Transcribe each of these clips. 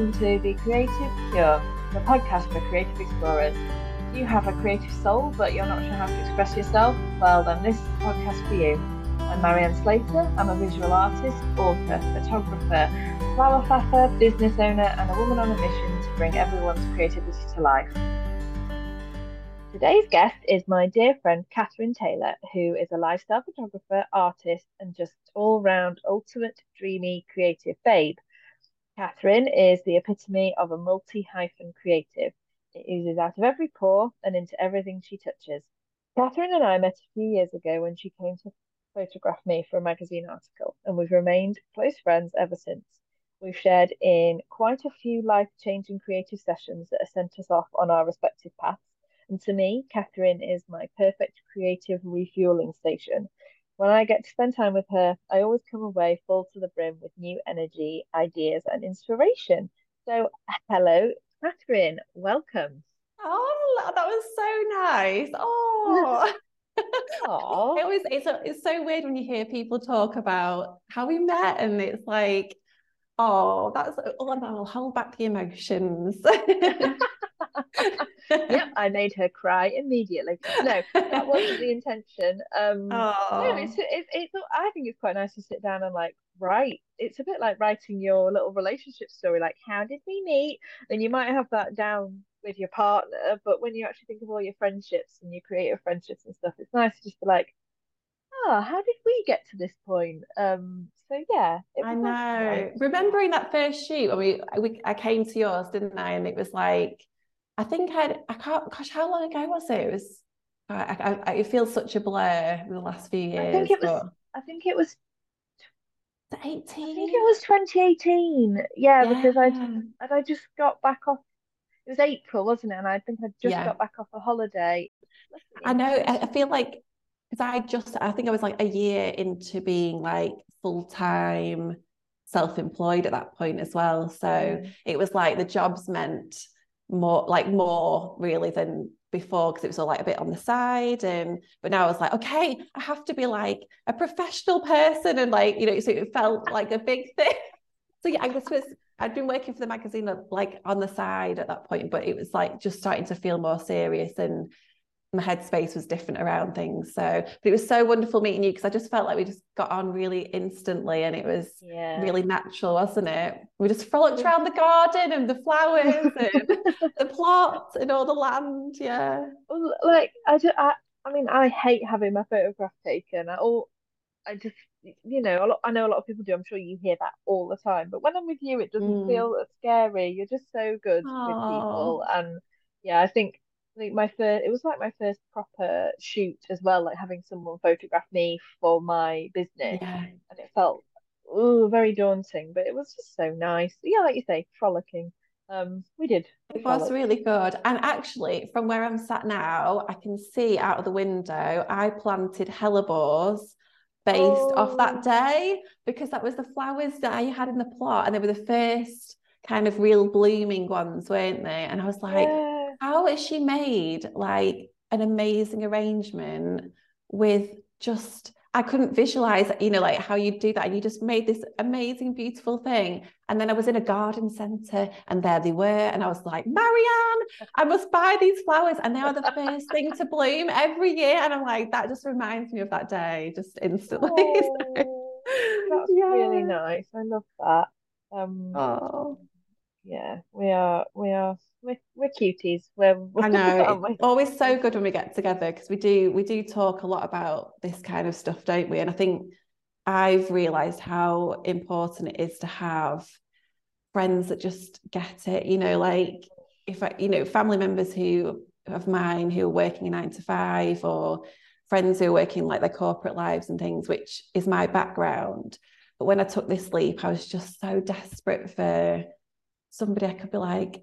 Welcome to The Creative Cure, the podcast for creative explorers. Do you have a creative soul but you're not sure how to express yourself? Well, then this is the podcast for you. I'm Marianne Slater. I'm a visual artist, author, photographer, flower flapper, business owner, and a woman on a mission to bring everyone's creativity to life. Today's guest is my dear friend Kathryn Taylor, who is a lifestyle photographer, artist, and just all round ultimate dreamy creative babe. Kathryn is the epitome of a multi hyphen creative. It oozes out of every pore and into everything she touches. Kathryn and I met a few years ago when she came to photograph me for a magazine article, and we've remained close friends ever since. We've shared in quite a few life changing creative sessions that have sent us off on our respective paths. And to me, Kathryn is my perfect creative refueling station when I get to spend time with her, I always come away full to the brim with new energy, ideas, and inspiration. So, hello, Kathryn. Welcome. Oh, that was so nice. Oh. It was it's, it's so weird when you hear people talk about how we met and it's like oh that's oh I'll hold back the emotions yep, I made her cry immediately. No, that wasn't the intention. Um, oh. no, it's, it's, it's, I think it's quite nice to sit down and like write. It's a bit like writing your little relationship story, like how did we meet? And you might have that down with your partner, but when you actually think of all your friendships and your creative friendships and stuff, it's nice to just be like, oh, how did we get to this point? Um, so yeah, I know. Nice. Remembering that first shoot when we, we I came to yours, didn't I? And it was like I think I'd, I can't, gosh, how long ago was it? It was, I, I, it feels such a blur the last few years. I think it was, I think it was 18. I think it was 2018. Yeah, yeah. because I'd, I'd, I just got back off, it was April, wasn't it? And I think I just yeah. got back off a holiday. I know, I feel like, because I just, I think I was like a year into being like full time self employed at that point as well. So mm. it was like the jobs meant, more like more really than before because it was all like a bit on the side and but now I was like okay I have to be like a professional person and like you know so it felt like a big thing so yeah I guess was I'd been working for the magazine like on the side at that point but it was like just starting to feel more serious and my headspace was different around things. So, but it was so wonderful meeting you because I just felt like we just got on really instantly and it was yeah. really natural, wasn't it? We just frolicked around the garden and the flowers and the plot and all the land. Yeah. Like, I, just, I, I mean, I hate having my photograph taken. I, all, I just, you know, lot, I know a lot of people do. I'm sure you hear that all the time. But when I'm with you, it doesn't mm. feel scary. You're just so good Aww. with people. And yeah, I think Think my first it was like my first proper shoot as well, like having someone photograph me for my business, yeah. and it felt ooh, very daunting, but it was just so nice. Yeah, like you say, frolicking. Um, we did. it was really good, and actually, from where I'm sat now, I can see out of the window. I planted hellebores based oh. off that oh. day because that was the flowers that I had in the plot, and they were the first kind of real blooming ones, weren't they? And I was like. Yeah how has she made like an amazing arrangement with just I couldn't visualize, you know, like how you do that. And you just made this amazing, beautiful thing. And then I was in a garden center and there they were. And I was like, Marianne, I must buy these flowers. And they are the first thing to bloom every year. And I'm like, that just reminds me of that day, just instantly. Oh, that's yeah. really nice. I love that. Um, oh. Yeah, we are, we are we're, we're cuties. We're, I know. Always so good when we get together because we do we do talk a lot about this kind of stuff, don't we? And I think I've realized how important it is to have friends that just get it. You know, like if I, you know, family members who of mine who are working a nine to five or friends who are working like their corporate lives and things, which is my background. But when I took this leap, I was just so desperate for somebody I could be like,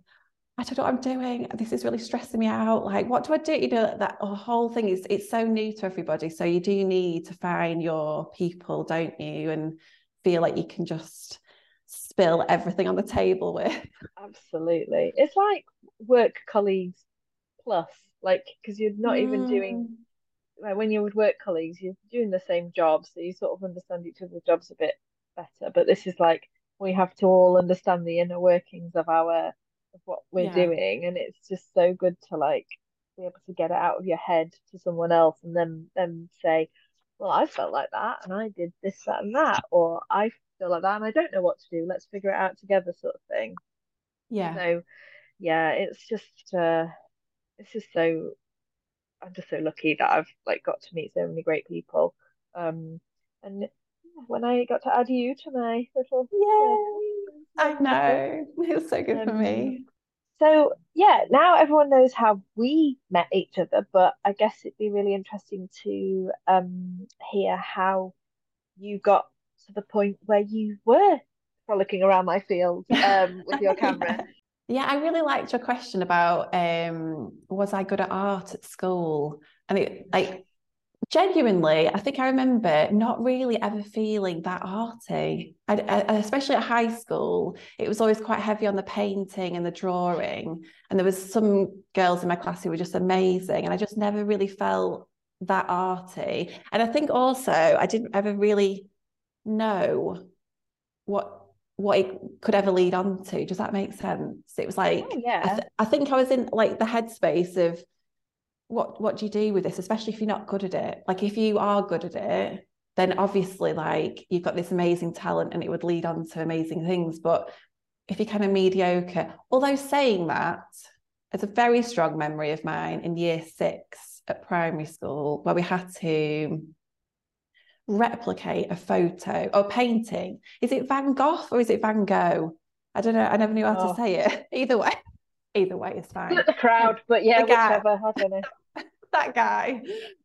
I don't know what I'm doing. This is really stressing me out. Like, what do I do? You know, that whole thing is it's so new to everybody. So you do need to find your people, don't you? And feel like you can just spill everything on the table with. Absolutely. It's like work colleagues plus, like, because you're not mm. even doing mm. like when you're with work colleagues, you're doing the same job, so you sort of understand each other's jobs a bit better. But this is like we have to all understand the inner workings of our of what we're yeah. doing, and it's just so good to like be able to get it out of your head to someone else, and then then say, well, I felt like that, and I did this, that, and that, or I feel like that, and I don't know what to do. Let's figure it out together, sort of thing. Yeah. So, yeah, it's just uh, it's just so I'm just so lucky that I've like got to meet so many great people. Um, and when I got to add you to my little Yay! I know. It was so good um, for me. So yeah, now everyone knows how we met each other, but I guess it'd be really interesting to um hear how you got to the point where you were frolicking around my field um with your camera. yeah. Yeah, I really liked your question about um, was I good at art at school? And it like genuinely, I think I remember not really ever feeling that arty. I, I, especially at high school, it was always quite heavy on the painting and the drawing. And there was some girls in my class who were just amazing, and I just never really felt that arty. And I think also I didn't ever really know what what it could ever lead on to. Does that make sense? It was like, oh, yeah. I, th- I, think I was in like the headspace of what what do you do with this, especially if you're not good at it. Like if you are good at it, then obviously like you've got this amazing talent and it would lead on to amazing things. But if you're kind of mediocre, although saying that, it's a very strong memory of mine in year six at primary school where we had to replicate a photo or painting. Is it Van Gogh or is it Van Gogh? I don't know. I never knew how oh. to say it. Either way, either way is fine. The crowd, but yeah, whichever. I don't know. that guy.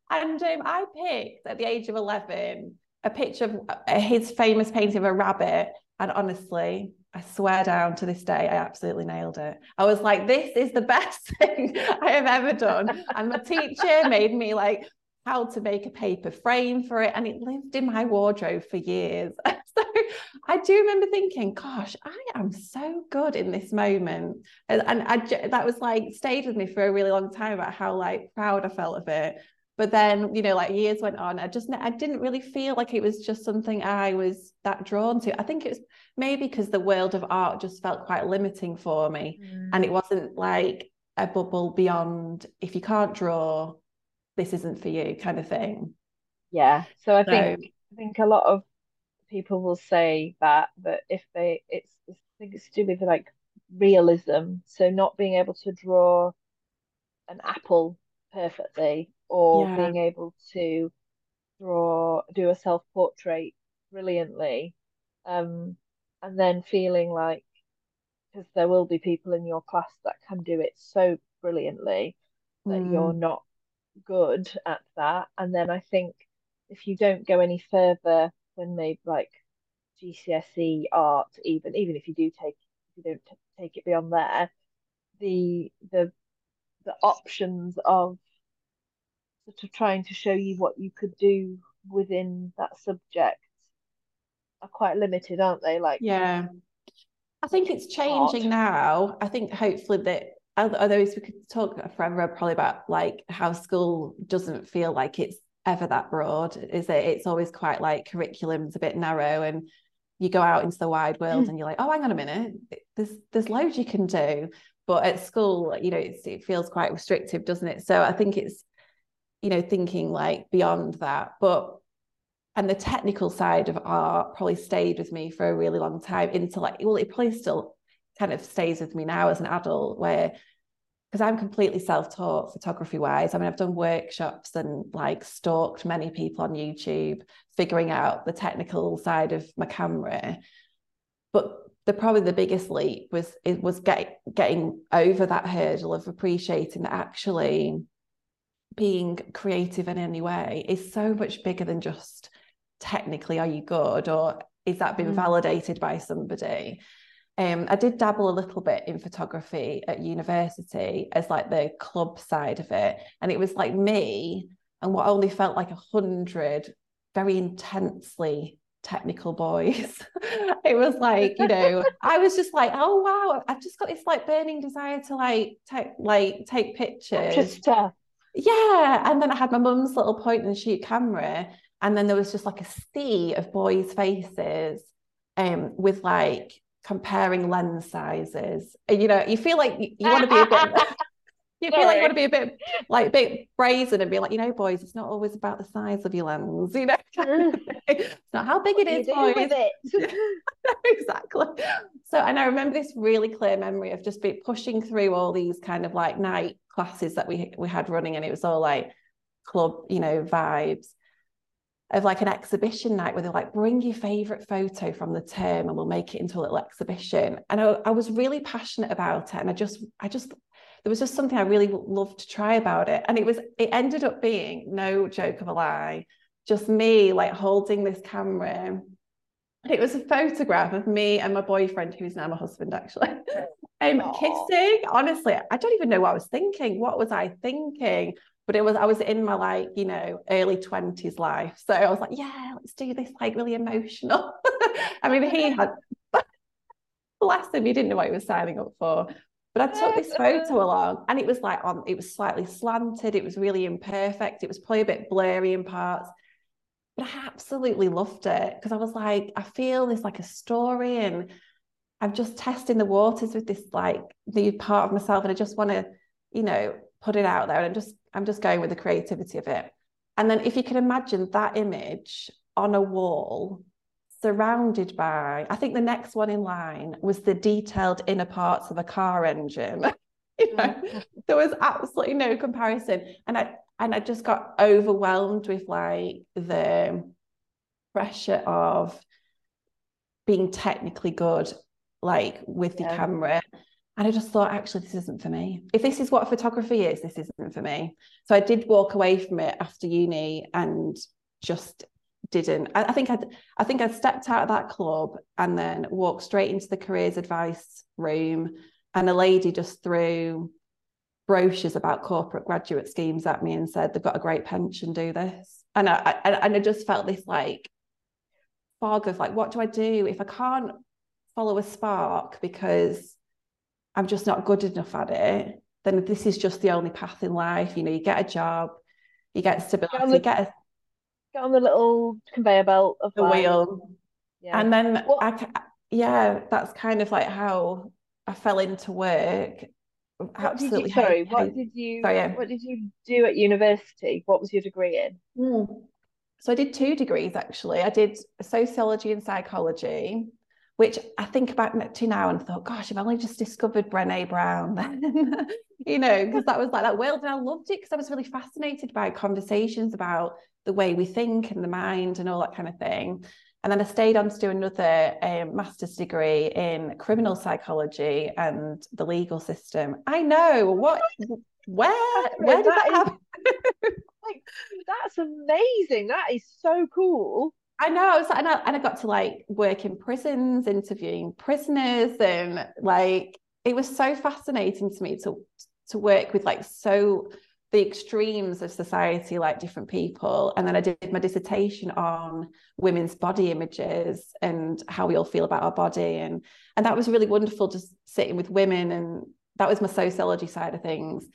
And um, I picked at the age of 11 a picture of uh, his famous painting of a rabbit. And honestly, I swear down to this day, I absolutely nailed it. I was like, this is the best thing I have ever done. And my teacher made me like how to make a paper frame for it and it lived in my wardrobe for years. So i do remember thinking gosh i am so good in this moment. And, and I, that was like stayed with me for a really long time about how like proud i felt of it. But then you know like years went on i just i didn't really feel like it was just something i was that drawn to. I think it was maybe because the world of art just felt quite limiting for me mm. and it wasn't like a bubble beyond if you can't draw this isn't for you kind of thing yeah so i so, think i think a lot of people will say that that if they it's, it's i think it's to do with like realism so not being able to draw an apple perfectly or yeah. being able to draw do a self-portrait brilliantly um and then feeling like because there will be people in your class that can do it so brilliantly that mm. you're not good at that. And then I think if you don't go any further than maybe like GCSE art, even even if you do take if you don't t- take it beyond there, the the the options of sort of trying to show you what you could do within that subject are quite limited, aren't they? Like yeah. I think it's changing art. now. I think hopefully that although we could talk forever probably about like how school doesn't feel like it's ever that broad is it? It's always quite like curriculum's a bit narrow and you go out into the wide world mm. and you're like oh hang on a minute. There's there's loads you can do. But at school you know it feels quite restrictive doesn't it? So i think it's you know thinking like beyond that. But and the technical side of art probably stayed with me for a really long time into like well it probably still kind of stays with me now as an adult where because I'm completely self-taught photography wise. I mean, I've done workshops and like stalked many people on YouTube, figuring out the technical side of my camera. But the probably the biggest leap was it was get, getting over that hurdle of appreciating that actually being creative in any way is so much bigger than just technically are you good or is that been mm. validated by somebody um, I did dabble a little bit in photography at university as like the club side of it. And it was like me and what only felt like a hundred very intensely technical boys. it was like, you know, I was just like, oh wow, I've just got this like burning desire to like take like take pictures. Just uh... Yeah. And then I had my mum's little point and shoot camera. And then there was just like a sea of boys' faces um, with like comparing lens sizes. And, you know, you feel like you, you want to be a bit. you feel like you want to be a bit like a bit brazen and be like, you know, boys, it's not always about the size of your lens, you know. it's not how big it is, boys. It? exactly. So, and I remember this really clear memory of just be pushing through all these kind of like night classes that we we had running, and it was all like club, you know, vibes of like an exhibition night where they're like, bring your favorite photo from the term and we'll make it into a little exhibition. And I, I, was really passionate about it. And I just, I just, there was just something I really loved to try about it. And it was, it ended up being no joke of a lie, just me like holding this camera. It was a photograph of me and my boyfriend, who's now my husband, actually. Um, kissing. Honestly, I don't even know what I was thinking. What was I thinking? But it was I was in my like you know early 20s life. So I was like yeah let's do this like really emotional. I mean he had bless him he didn't know what he was signing up for. But I took this photo along and it was like on it was slightly slanted it was really imperfect it was probably a bit blurry in parts. But I absolutely loved it because I was like I feel this like a story and I'm just testing the waters with this like new part of myself and I just want to you know put it out there and I'm just I'm just going with the creativity of it. And then if you can imagine that image on a wall surrounded by, I think the next one in line was the detailed inner parts of a car engine. you know, there was absolutely no comparison. And I and I just got overwhelmed with like the pressure of being technically good, like with the yeah. camera and I just thought, actually, this isn't for me. If this is what photography is, this isn't for me. So I did walk away from it after uni and just didn't. I, I think I I think I stepped out of that club and then walked straight into the careers advice room. And a lady just threw brochures about corporate graduate schemes at me and said, they've got a great pension, do this. And I, I and I just felt this like fog of like, what do I do if I can't follow a spark because I'm just not good enough at it, then this is just the only path in life. You know, you get a job, you get stability, get on the, get, a, get on the little conveyor belt of the wheel. Yeah. And then well, I, yeah, that's kind of like how I fell into work. Absolutely. You, sorry, what did you sorry, yeah. what did you do at university? What was your degree in? Mm. So I did two degrees actually. I did sociology and psychology which I think about to now and thought, gosh, if I only just discovered Brene Brown then, you know, because that was like that world. And I loved it because I was really fascinated by conversations about the way we think and the mind and all that kind of thing. And then I stayed on to do another um, master's degree in criminal psychology and the legal system. I know what, where, where did that, that happen? like, that's amazing. That is so cool. I know. And, I, and I got to like work in prisons, interviewing prisoners, and like it was so fascinating to me to to work with like so the extremes of society, like different people. And then I did my dissertation on women's body images and how we all feel about our body, and and that was really wonderful, just sitting with women, and that was my sociology side of things.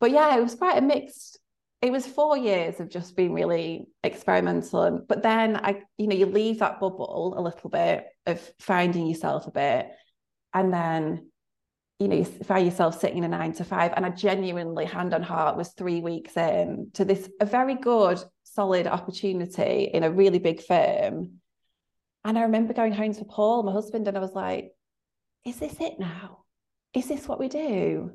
But yeah, it was quite a mixed it was four years of just being really experimental but then i you know you leave that bubble a little bit of finding yourself a bit and then you know you find yourself sitting in a nine to five and i genuinely hand on heart was three weeks in to this a very good solid opportunity in a really big firm. And i remember going home to paul my husband and i was like is this it now? Is this what we do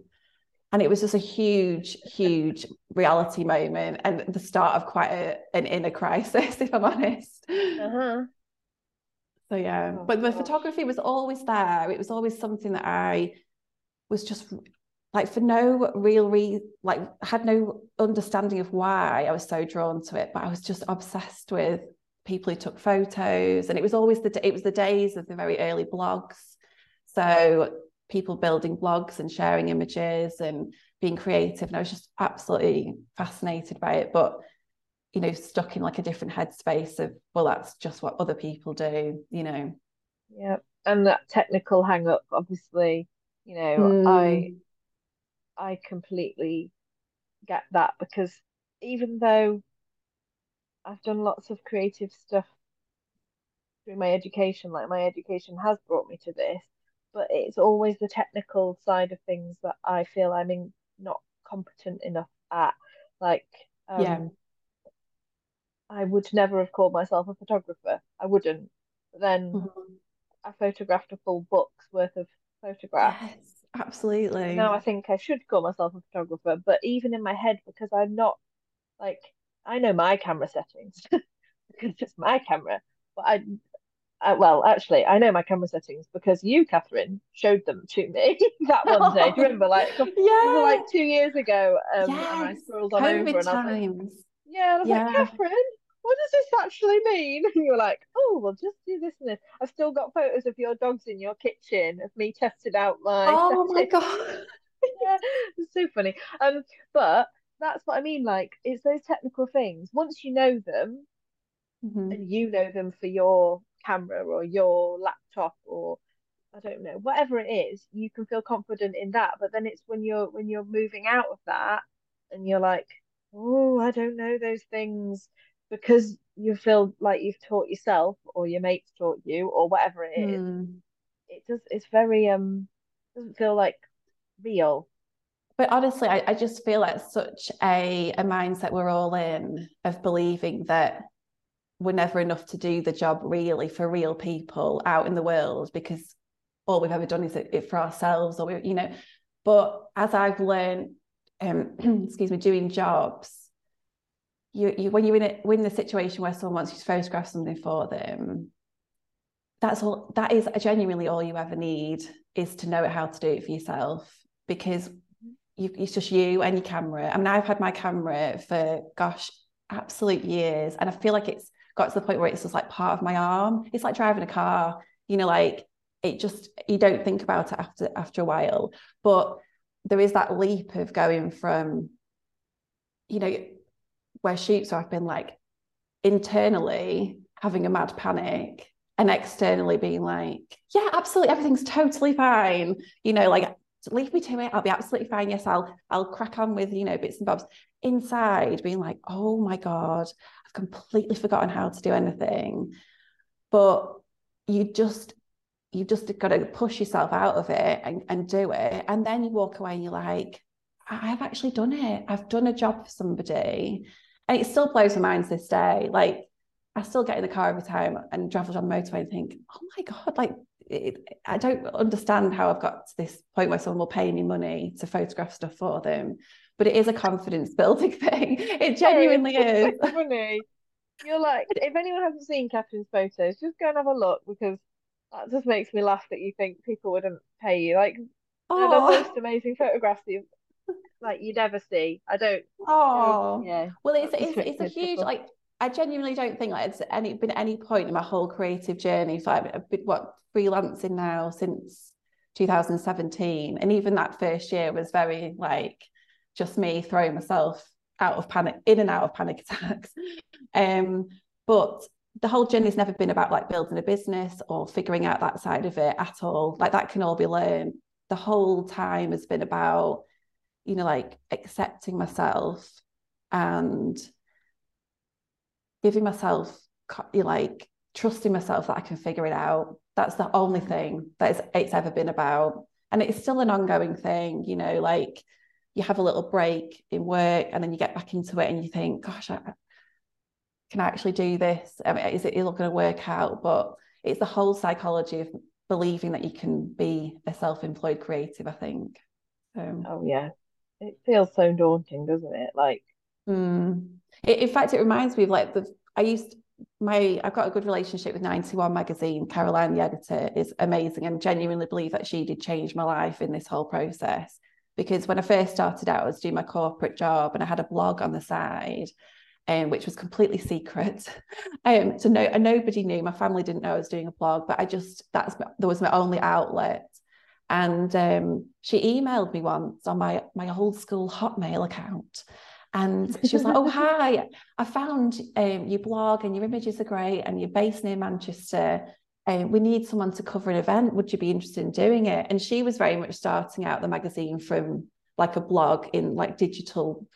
and it was just a huge huge reality moment and the start of quite a, an inner crisis if i'm honest uh-huh. so yeah oh, but the gosh. photography was always there it was always something that i was just like for no real re like had no understanding of why i was so drawn to it but i was just obsessed with people who took photos and it was always the it was the days of the very early blogs so people building blogs and sharing images and being creative. And I was just absolutely fascinated by it. But, you know, stuck in like a different headspace of, well, that's just what other people do, you know. Yeah. And that technical hang up, obviously, you know, mm. I I completely get that because even though I've done lots of creative stuff through my education, like my education has brought me to this, but it's always the technical side of things that I feel I'm in, not competent enough at. Like, um, yeah. I would never have called myself a photographer. I wouldn't. But then mm-hmm. I photographed a full book's worth of photographs. Yes, absolutely. Now I think I should call myself a photographer, but even in my head, because I'm not like I know my camera settings because it's my camera, but I uh, well, actually, I know my camera settings because you, Kathryn, showed them to me that one day. Do you remember? Like, yeah, like two years ago. Um, yes. and I scrolled on over and I was like, yeah, I was yeah. like, Kathryn, what does this actually mean? And you were like, oh, well, just do this and this. I've still got photos of your dogs in your kitchen of me testing out my. Oh my god! yeah, it's so funny. Um, but that's what I mean. Like, it's those technical things. Once you know them, mm-hmm. and you know them for your camera or your laptop or I don't know, whatever it is, you can feel confident in that. But then it's when you're when you're moving out of that and you're like, oh, I don't know those things because you feel like you've taught yourself or your mates taught you or whatever it is. Mm. It does. It's very um doesn't feel like real. But honestly, I, I just feel like such a a mindset we're all in of believing that we're never enough to do the job really for real people out in the world because all we've ever done is it, for ourselves or we, you know. But as i've learned um excuse me doing jobs you, you when you're in, a, in the situation where someone wants you to photograph something for them that's all that is genuinely all you ever need is to know how to do it for yourself because you, it's just you and your camera. I mean i've had my camera for gosh absolute years and i feel like it's got to the point where it's just like part of my arm. It's like driving a car, you know, like it just you don't think about it after after a while. But there is that leap of going from, you know, where shoots I've been like internally having a mad panic and externally being like, yeah, absolutely, everything's totally fine. You know, like leave me to it. I'll be absolutely fine. Yes, I'll I'll crack on with you know bits and bobs. Inside, being like, oh my god, completely forgotten how to do anything. But you just you've just got to push yourself out of it and, and do it. And then you walk away and you're like, I've actually done it. I've done a job for somebody. And it still blows my mind to this day. Like I still get in the car every time and travel on motorway and think, oh my God, like it, I don't understand how I've got to this point where someone will pay me money to photograph stuff for them but it is a confidence building thing. It genuinely is. funny. You're like, if anyone hasn't seen Kathryn's photos, just go and have a look because that just makes me laugh that you think people wouldn't pay you. Like, they're the most amazing photographs you've like you'd ever see. I don't. Oh, yeah. Well, it's it's, it's a huge like. I genuinely don't think like it's any been any point in my whole creative journey. So I've, been what freelancing now since 2017, and even that first year was very like just me throwing myself out of panic, in and out of panic attacks. Um, but the whole journey's never been about like building a business or figuring out that side of it at all. Like that can all be learned. The whole time has been about, you know, like accepting myself and giving myself like trusting myself that I can figure it out. That's the only thing that it's, it's ever been about. And it's still an ongoing thing, you know, like you have a little break in work and then you get back into it and you think, gosh, I, can I actually do this? I mean, is it not going to work out? But it's the whole psychology of believing that you can be a self-employed creative, I think. Um, oh yeah. It feels so daunting, doesn't it? Like mm. It, in fact, it reminds me of like the I used my I've got a good relationship with 91 magazine. Caroline, the editor, is amazing and genuinely believe that she did change my life in this whole process because when I first started out, I was doing my corporate job and I had a blog on the side. Um, which was completely secret. Um, so no, nobody knew. My family didn't know I was doing a blog, but I just that's that was my only outlet. And um, she emailed me once on my my old school Hotmail account, and she was like, "Oh hi, I found um, your blog and your images are great, and you're based near Manchester um, we need someone to cover an event. Would you be interested in doing it? And she was very much starting out the magazine from like a blog in like digital,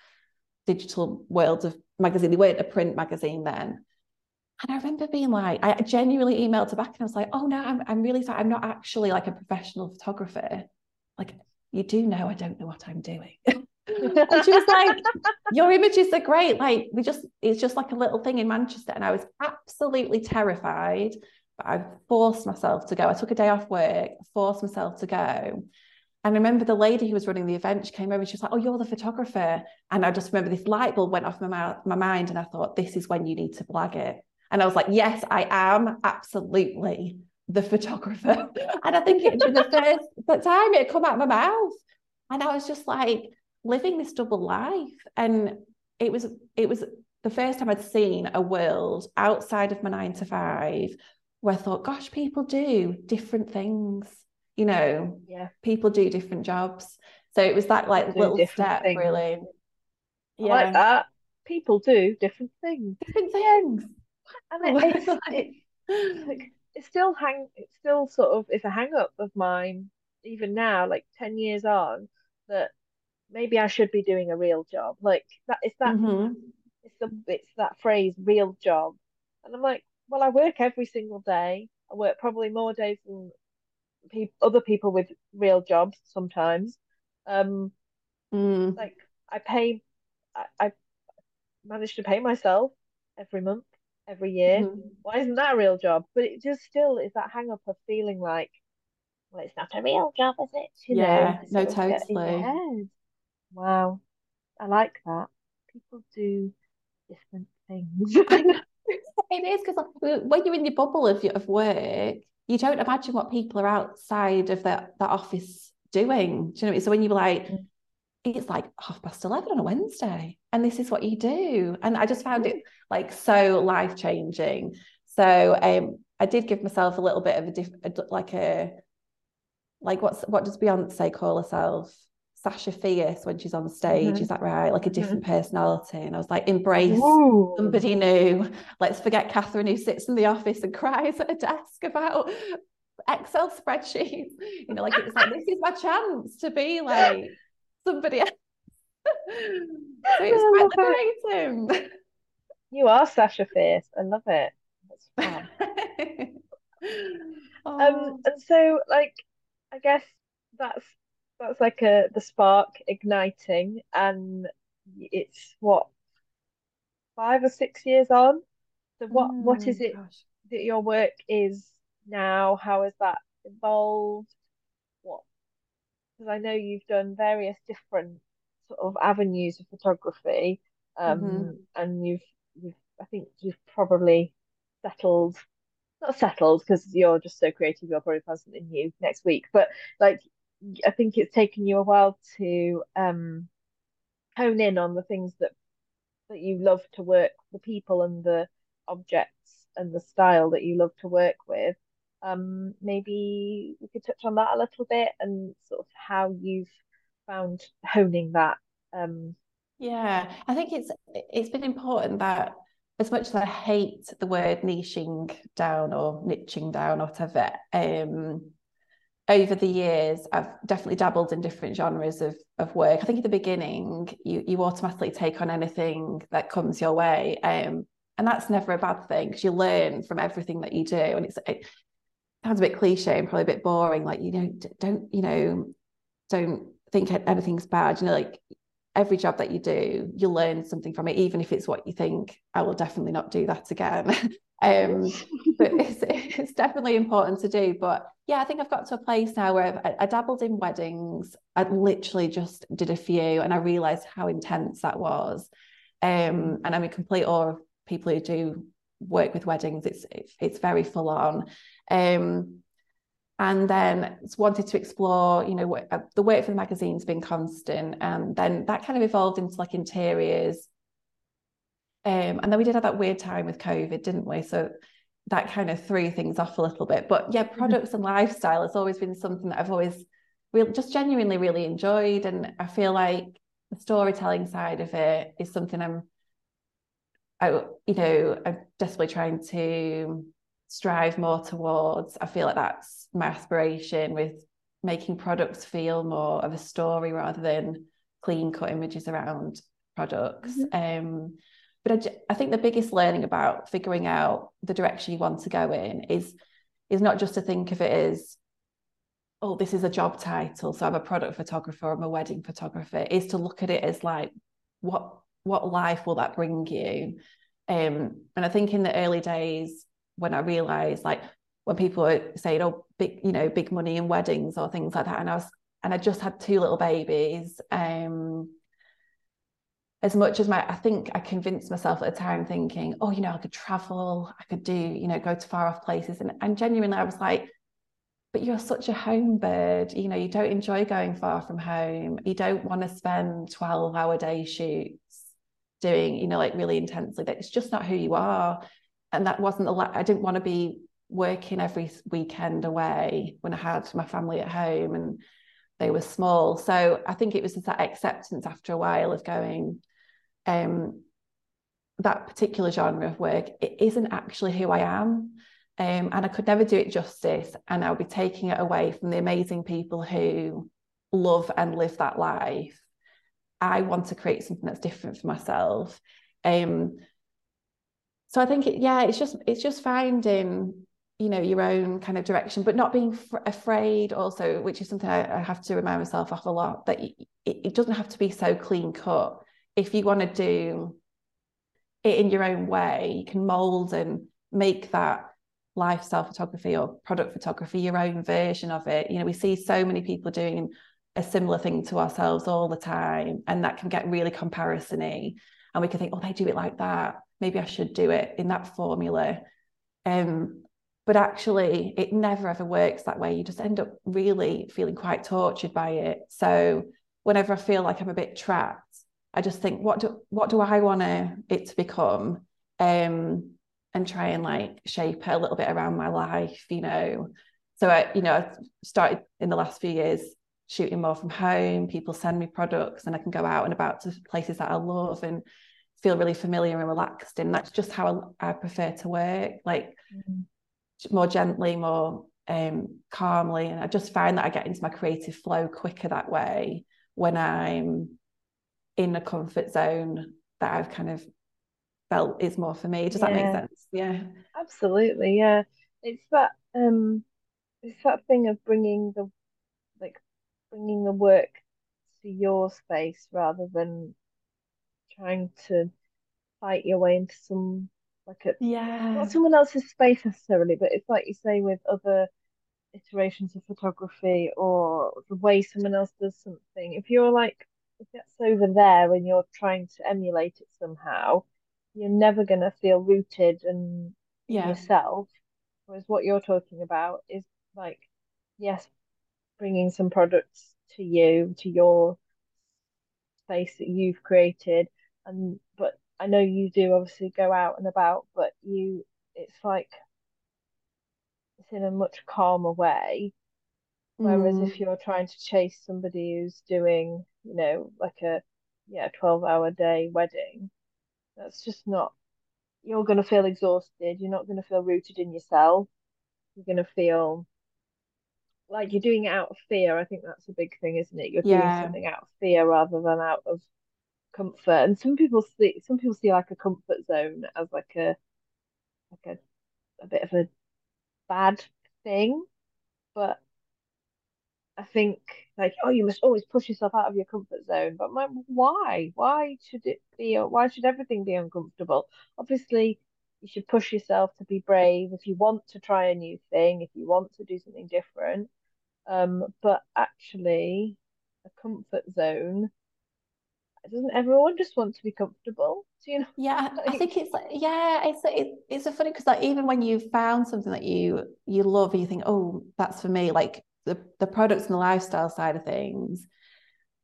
digital world of magazine. They weren't a print magazine then. And I remember being like, I genuinely emailed her back and I was like, oh no, I'm, I'm really sorry. I'm not actually like a professional photographer. Like, you do know I don't know what I'm doing. and she was like, Your images are great. Like, we just, it's just like a little thing in Manchester. And I was absolutely terrified, but I forced myself to go. I took a day off work, forced myself to go. And I remember the lady who was running the event, she came over and she was like, Oh, you're the photographer. And I just remember this light bulb went off my, my mind. And I thought, This is when you need to blag it. And I was like, Yes, I am absolutely the photographer. and I think it was the first time it had come out of my mouth. And I was just like living this double life. And it was, it was the first time I'd seen a world outside of my nine to five where I thought, gosh, people do different things you know yeah. people do different jobs. So it was that like little step things. really. Yeah. I like that. People do different things. Different things. And it, it's, it's, like, it's still hang it's still sort of it's a hang up of mine even now like 10 years on that maybe I should be doing a real job like that it's that mm-hmm. it's the it's that phrase real job and I'm like well I work every single day I work probably more days than people, other people with real jobs sometimes. Um, mm. like I pay, I, I manage to pay myself every month, every year. Mm-hmm. Why isn't that a real job? But it just still is that hang up of feeling like, well, it's not a real job, is it? You yeah, know, no, totally. Wow, I like that. People do different things. it is because when you're in the bubble of of work, you don't imagine what people are outside of that that office doing. Do you know what I mean? So when you were like, mm. it's like half past 11 on a Wednesday, and this is what you do. And I just found it like so life changing. So um, I did give myself a little bit of a different, like a, like what's what does Beyonce call herself? Sasha Fierce when she's on stage. Mm-hmm. Is that right? Like a mm-hmm. different mm-hmm. personality. And I was like, embrace Ooh. somebody new. Let's forget Kathryn who sits in the office and cries at a desk about Excel spreadsheets. You know, like it's like this is my chance to be like somebody else. so it's quite liberating. You are Sasha Fierce. I love it. That's fun. oh. Um, and so like I guess that's that's like a the spark igniting, and it's what five or six years on. So what mm, what is it gosh. that your work is now? How has that evolved? What? Because I know you've done various different sort of avenues of photography, um, mm-hmm. and you've you've I think you've probably settled not settled because you're just so creative you'll probably find something new next week but like I think it's taken you a while to um, hone in on the things that that you love to work, the people and the objects and the style that you love to work with. Um, maybe we could touch on that a little bit and sort of how you've found honing that. Um, yeah, I think it's it's been important that as much as I hate the word niching down or niching down or whatever, um, over the years, I've definitely dabbled in different genres of, of work. I think at the beginning, you you automatically take on anything that comes your way, um, and that's never a bad thing because you learn from everything that you do. And it's it sounds a bit cliche and probably a bit boring. Like you know, don't you know, don't think anything's bad. You know, like every job that you do, you learn something from it, even if it's what you think. I will definitely not do that again. um, but it's, it's definitely important to do. But yeah, I think I've got to a place now where I, I dabbled in weddings. I literally just did a few, and I realised how intense that was. Um, and I'm complete awe of people who do work with weddings. It's it's, very full on. Um, and then wanted to explore, you know, uh, the work for the magazine's been constant, and then that kind of evolved into like interiors, um, and then we did have that weird time with COVID, didn't we? So that kind of threw things off a little bit. But yeah, mm-hmm. products and lifestyle has always been something that I've always really just genuinely really enjoyed. And I feel like the storytelling side of it is something I'm I, you know, I'm desperately trying to strive more towards. I feel like that's my aspiration with making products feel more of a story rather than clean cut images around products. Mm-hmm. Um, but I, I think the biggest learning about figuring out the direction you want to go in is is not just to think of it as oh this is a job title so i'm a product photographer i'm a wedding photographer is to look at it as like what what life will that bring you? Um and i think in the early days when i realized like when people were saying oh big you know big money in weddings or things like that and i was and i just had two little babies um as much as my I think I convinced myself at the time thinking, oh, you know, I could travel, I could do, you know, go to far off places. And, and genuinely I was like, but you're such a home bird, you know, you don't enjoy going far from home. You don't want to spend 12 hour day shoots doing, you know, like really intensely. That it's just not who you are. And that wasn't a lot. I didn't want to be working every weekend away when I had my family at home and they were small. So I think it was just that acceptance after a while of going, um, that particular genre of work, it isn't actually who I am. Um, and I could never do it justice. And I'll be taking it away from the amazing people who love and live that life. I want to create something that's different for myself. Um, so I think, it, yeah, it's just it's just finding you know your own kind of direction but not being afraid also which is something I, I, have to remind myself of a lot that it, it doesn't have to be so clean cut if you want to do it in your own way you can mold and make that lifestyle photography or product photography your own version of it. You know we see so many people doing a similar thing to ourselves all the time and that can get really comparisony and we can think oh they do it like that. Maybe i should do it in that formula. Um but actually it never ever works that way. You just end up really feeling quite tortured by it. So whenever i feel like i'm a bit trapped i just think what do what do i want it to become? Um and try and like shape it a little bit around my life you know? So i you know i started in the last few years shooting more from home. People send me products and i can go out and about to places that i love and feel really familiar and relaxed. And that's just how i, I prefer to work like mm-hmm more gently, more um, calmly. And I just find that I get into my creative flow quicker that way when I'm in a comfort zone that I've kind of felt is more for me. Does yeah. that make sense? Yeah. Absolutely. Yeah. It's that um it's that thing of bringing the like bringing the work to your space rather than trying to fight your way into some like a yeah not someone else's space necessarily, but it's like you say with other iterations of photography or the way someone else does something. If you're like if that's over there and you're trying to emulate it somehow, you're never gonna feel rooted and yeah. yourself. Whereas what you're talking about is like, yes, bringing some products to you, to your space that you've created, and but I know you do obviously go out and about, but you it's like it's in a much calmer way. Whereas mm. if you're trying to chase somebody who's doing, you know, like a yeah, 12 hour day wedding, that's just not you're gonna feel exhausted, you're not gonna feel rooted in yourself. You're gonna feel like you're doing it out of fear. I think that's a big thing, isn't it? You're yeah. doing something out of fear rather than out of comfort. And some people see some people see like a comfort zone as like a like a, a bit of a bad thing. But I think like, oh, you must always push yourself out of your comfort zone. But my, why? Why should it be? Why should everything be uncomfortable? Obviously, you should push yourself to be brave if you want to try a new thing, if you want to do something different. Um, but actually, a comfort zone doesn't everyone just want to be comfortable? Do you know? Yeah, like... I think it's like yeah, it's it, it's a funny because like even when you've found something that you you love, and you think, oh, that's for me. Like the the products and the lifestyle side of things.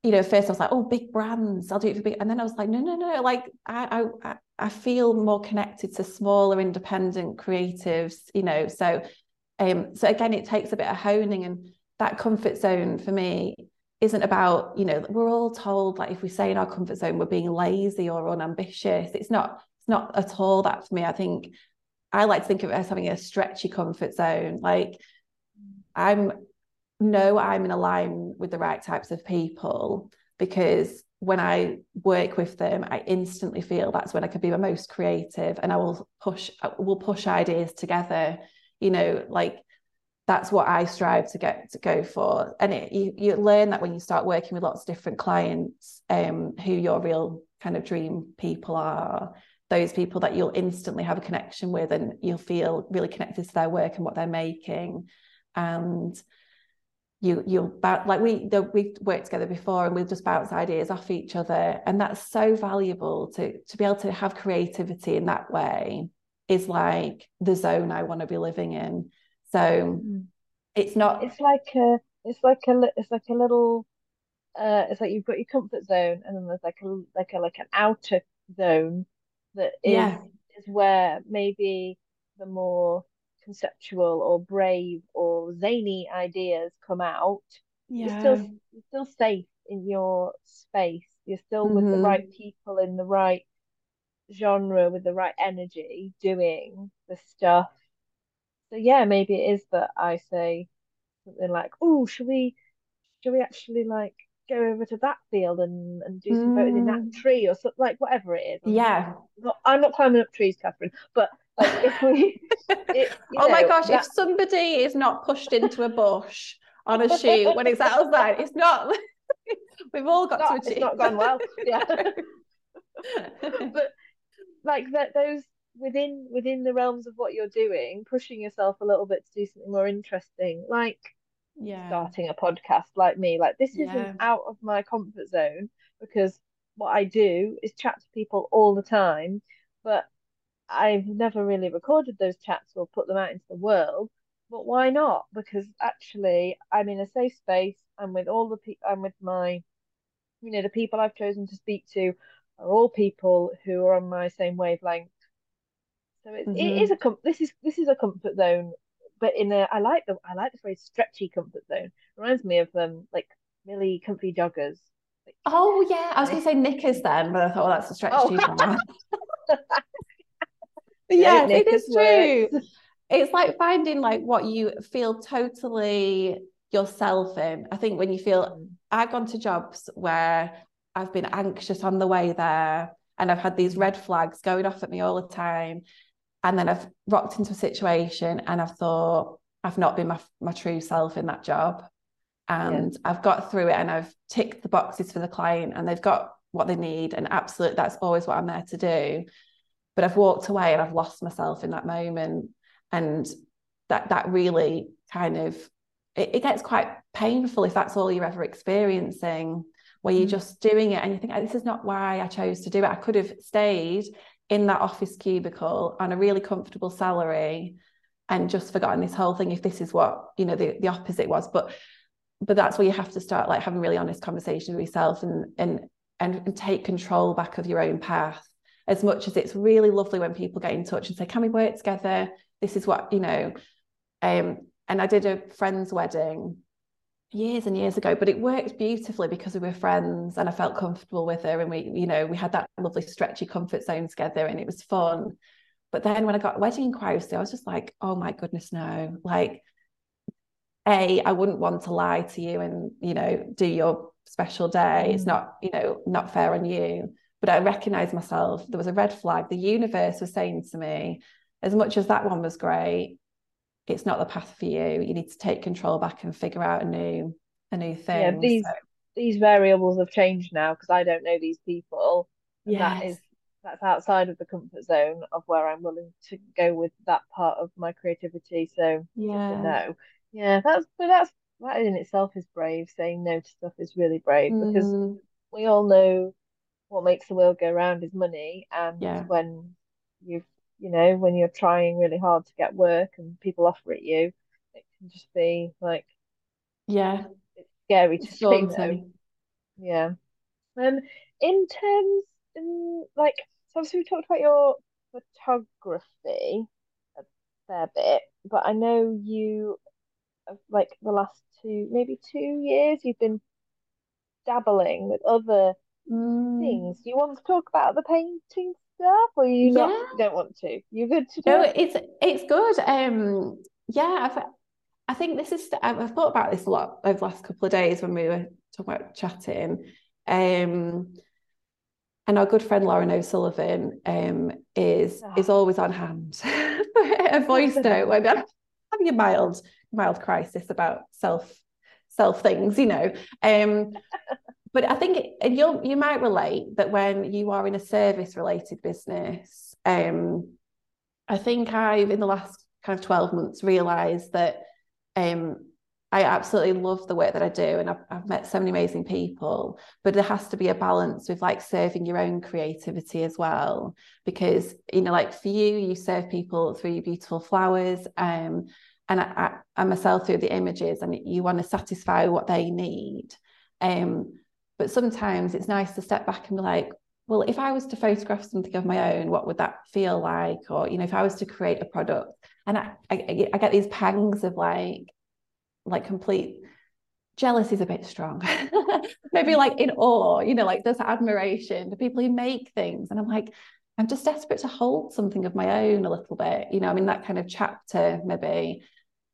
You know, first I was like, oh, big brands, I'll do it for big, and then I was like, no, no, no. Like I I I feel more connected to smaller independent creatives. You know, so um, so again, it takes a bit of honing and that comfort zone for me isn't about you know we're all told like if we stay in our comfort zone we're being lazy or unambitious it's not it's not at all that for me i think i like to think of it as having a stretchy comfort zone like i'm know i'm in alignment with the right types of people because when I work with them, I instantly feel that's when I can be my most creative and I will push will push ideas together. You know, like that's what I strive to get to go for. And it, you you learn that when you start working with lots of different clients, um, who your real kind of dream people are, those people that you'll instantly have a connection with and you'll feel really connected to their work and what they're making. And you you'll bounce like we the, we've worked together before and we'll just bounce ideas off each other. And that's so valuable to to be able to have creativity in that way is like the zone I want to be living in so mm. it's not. It's like a. It's like a. It's like a little. Uh, it's like you've got your comfort zone, and then there's like a like a like an outer zone that is yeah. is where maybe the more conceptual or brave or zany ideas come out. Yeah. You're still you're still safe in your space. You're still mm-hmm. with the mm-hmm. right people in the right genre with the right energy doing the stuff so yeah, maybe it is that I say something like, "Oh, should we, should we actually like go over to that field and and do some photos in that mm. tree or something like whatever it is?" I'm yeah, not, I'm not climbing up trees, Kathryn, but like if we, it, oh know, my gosh, that... if somebody is not pushed into a bush on a shoot when it's outside, it's not. We've all got not, to achieve. It's not gone well. Yeah. but like that, those within within the realms of what you're doing, pushing yourself a little bit to do something more interesting, like yeah. starting a podcast like me. Like this isn't out of my comfort zone because what I do is chat to people all the time, but I've never really recorded those chats or put them out into the world. But why not? Because actually, I'm in a safe space. I'm with all the people. I'm with my, you know, the people I've chosen to speak to are all people who are on my same wavelength so it's, mm-hmm. it is a com- this is this is a comfort zone, but in a I like the I like the very stretchy comfort zone. It reminds me of um like really comfy joggers. Like, oh yeah, I was going to say knickers then, but I thought, oh, that's a stretch oh. too far. yeah, it is true. It's like finding like what you feel totally yourself in. I think when you feel mm. I've gone to jobs where I've been anxious on the way there and I've had these red flags going off at me all the time. And then I've rocked into a situation and I've thought, I've not been my, my true self in that job. And yeah. I've got through it and I've ticked the boxes for the client and they've got what they need. And absolutely, that's always what I'm there to do. But I've walked away and I've lost myself in that moment. And that that really kind of it, it gets quite painful if that's all you're ever experiencing, where you're mm. just doing it and you think, this is not why I chose to do it. I could have stayed in that office cubicle on a really comfortable salary and just forgotten this whole thing if this is what you know the, the opposite was but but that's where you have to start like having really honest conversation with yourself and and and, and take control back of your own path as much as it's really lovely when people get in touch and say can we work together? This is what you know um and i did a friend's wedding years and years ago but it worked beautifully because we were friends and I felt comfortable with her and we you know we had that lovely stretchy comfort zone together and it was fun. But then when I got wedding inquiries I was just like oh my goodness no. Like a I wouldn't want to lie to you and you know do your special day. Mm. it's not you know not fair on you but I recognized myself there was a red flag the universe was saying to me as much as that one was great it's not the path for you. You need to take control back and figure out a new a new thing. Yeah, these so. these variables have changed now because I don't know these people. Yeah, that is that's outside of the comfort zone of where I'm willing to go with that part of my creativity. So yeah, no, yeah, that's that's that in itself is brave. Saying no to stuff is really brave mm. because we all know what makes the world go round is money, and yeah. when you've you know, when you're trying really hard to get work and people offer it you, it can just be like, yeah, it's scary to say no. Yeah. Um, in terms, in, like, so obviously we talked about your photography a fair bit, but I know you, like the last two, maybe two years, you've been dabbling with other mm. things. Do you want to talk about the painting stuff, or you yeah. not don't want to? You're good to do? No, it's it's good. Um, yeah, I've, I think this is. I've thought about this a lot over the last couple of days when we were talking about chatting. Um, and our good friend Lauren O'Sullivan um, is oh. is always on hand a voice note when I'm having a mild mild crisis about self self things, you know. Um, but I think you you might relate that when you are in a service related business, um, I think I've in the last kind of twelve months realised that um, I absolutely love the work that I do, and I've, I've, met so many amazing people. But there has to be a balance with like serving your own creativity as well, because you know, like for you, you serve people through your beautiful flowers, um, and I, I, I myself through the images, and you want to satisfy what they need. Um, but sometimes it's nice to step back and be like, well, if I was to photograph something of my own, what would that feel like? Or you know, if I was to create a product, and I, I, I get these pangs of like like complete jealousy is a bit strong. Maybe like in awe you know like this admiration to people who make things. And i'm like i'm just desperate to hold something of my own a little bit you know i mean that kind of chapter maybe.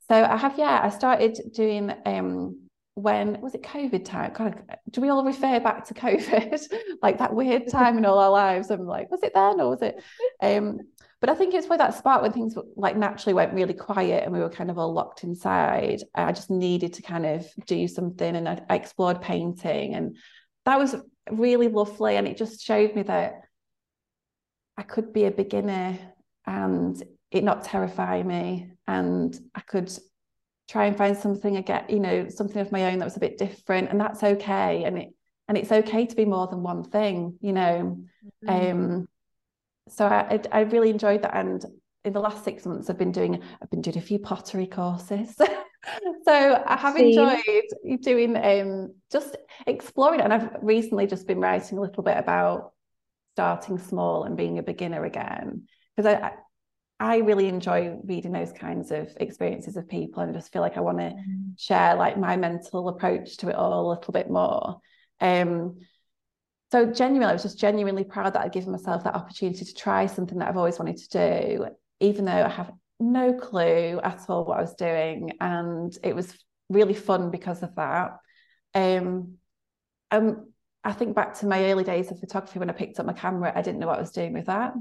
So i have yeah i started doing um when was it covid time God, do we all refer back to covid like that weird time in all our lives i'm like was it then or was it um but I think it's where that spark when things like naturally went really quiet and we were kind of all locked inside. I just needed to kind of do something and I, I explored painting and that was really lovely. And it just showed me that I could be a beginner and it not terrify me and I could try and find something again, you know, something of my own that was a bit different and that's okay. And it and it's okay to be more than one thing, you know. Mm-hmm. Um so I, I really enjoyed that and in the last six months i've been doing i've been doing a few pottery courses so i have enjoyed doing um just exploring and i've recently just been writing a little bit about starting small and being a beginner again because i i really enjoy reading those kinds of experiences of people and just feel like i want to mm. share like my mental approach to it all a little bit more um so genuinely, I was just genuinely proud that I'd given myself that opportunity to try something that I've always wanted to do, even though I have no clue at all what I was doing. And it was really fun because of that. Um, um, I think back to my early days of photography when I picked up my camera, I didn't know what I was doing with that,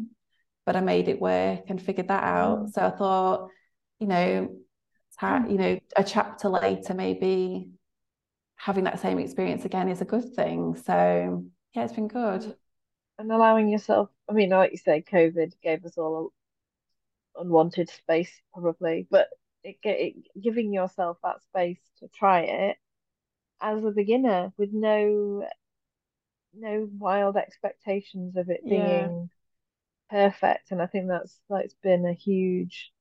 but I made it work and figured that out. Mm. So I thought, you know, you know, a chapter later, maybe having that same experience again is a good thing. So yeah, it's been good. And allowing yourself, I mean, like you say, COVID gave us all unwanted space, probably, but it, it giving yourself that space to try it as a beginner with no no wild expectations of it being yeah. Perfect. And I think that's that's been a huge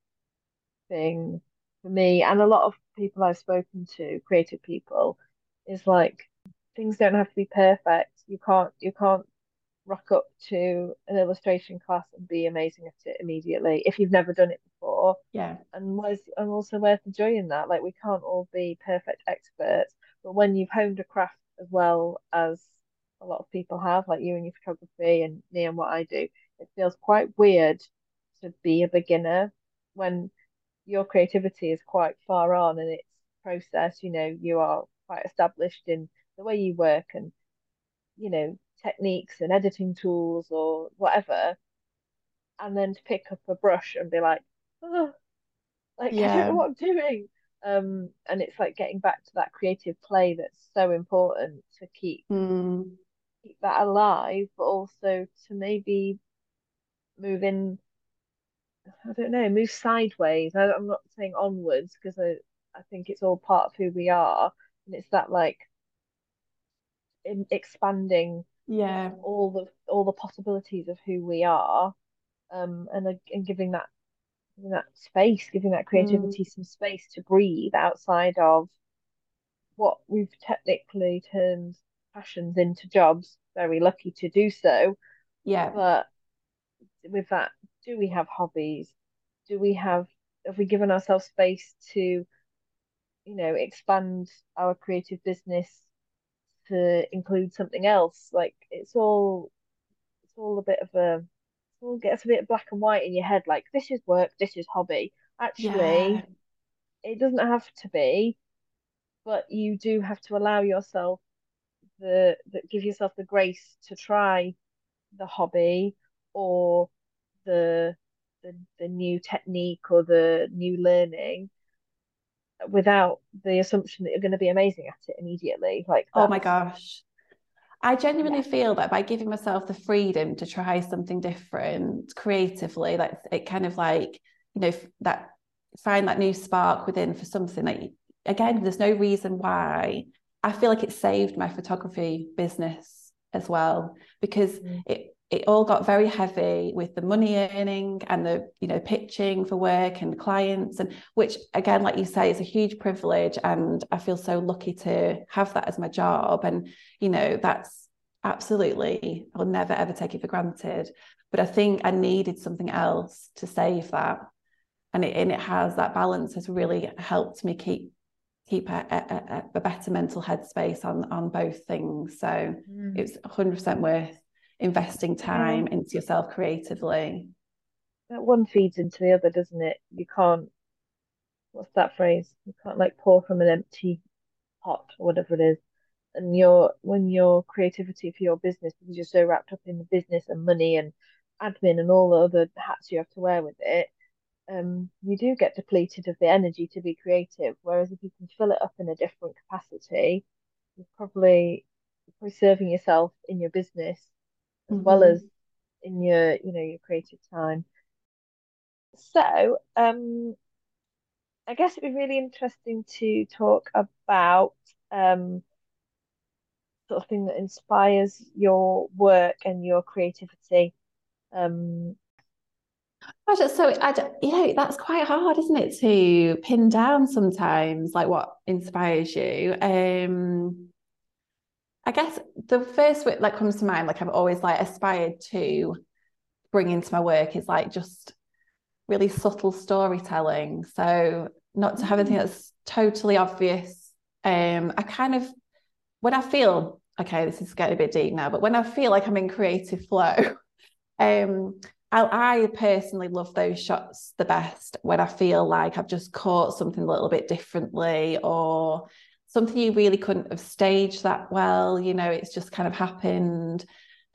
thing for me and a lot of people I've spoken to, creative people, is like things don't have to be perfect. You can't you can't rock up to an illustration class and be amazing at it immediately if you've never done it before. Yeah. And where's and also where's the joy in that? Like we can't all be perfect experts, but when you've honed a craft as well as a lot of people have, like you and your photography and me and what I do, it feels quite weird to be a beginner when your creativity is quite far on and its process, you know, you are quite established in the way you work and you know techniques and editing tools or whatever and then to pick up a brush and be like oh, like yeah. I don't know what I'm doing um and it's like getting back to that creative play that's so important to keep mm. keep that alive but also to maybe move in I don't know move sideways. I, I'm not saying onwards because I I think it's all part of who we are. And it's that like in expanding yeah. all the all the possibilities of who we are um and and giving that giving that space giving that creativity mm. some space to breathe outside of what we've technically turned passions into jobs. Very lucky to do so. Yeah. But with that do we have hobbies do we have have we given ourselves space to you know expand our creative business to include something else. Like it's all it's all a bit of a it all gets a bit black and white in your head. Like this is work, this is hobby. Actually, yeah. it doesn't have to be, but you do have to allow yourself the that give yourself the grace to try the hobby or the the, the new technique or the new learning without the assumption that you're going to be amazing at it immediately. Like, oh my gosh. I genuinely yeah. feel that by giving myself the freedom to try something different creatively, that it kind of like, you know, that find that new spark within for something that, again, there's no reason why. I feel like it saved my photography business as well because mm. it it all got very heavy with the money earning and the you know pitching for work and clients and which again like you say is a huge privilege and i feel so lucky to have that as my job. And you know that's absolutely i'll never ever take it for granted. But i think i needed something else to save that. And it, and it has that balance has really helped me keep keep a, a, a better mental headspace on on both things. So mm. it's 100% worth investing time into yourself creatively. That one feeds into the other, doesn't it? You can't, what's that phrase? You can't like pour from an empty pot or whatever it is. And your when your creativity for your business, because you're so wrapped up in the business and money and admin and all the other hats you have to wear with it, um, you do get depleted of the energy to be creative. Whereas if you can fill it up in a different capacity, you're probably probably serving yourself in your business as mm-hmm. well as in your you know your creative time. So um i guess it'd be really interesting to talk about um sort of thing that inspires your work and your creativity. Um so I, you know that's quite hard isn't it to pin down sometimes like what inspires you? Um I guess the first that comes to mind, like I've always like aspired to bring into my work is like just really subtle storytelling. So not to have anything mm. that's totally obvious. Um, I kind of when I feel okay, this is getting a bit deep now, but when I feel like I'm in creative flow, um, I, I personally love those shots the best when I feel like I've just caught something a little bit differently or something you really couldn't have staged that well you know it's just kind of happened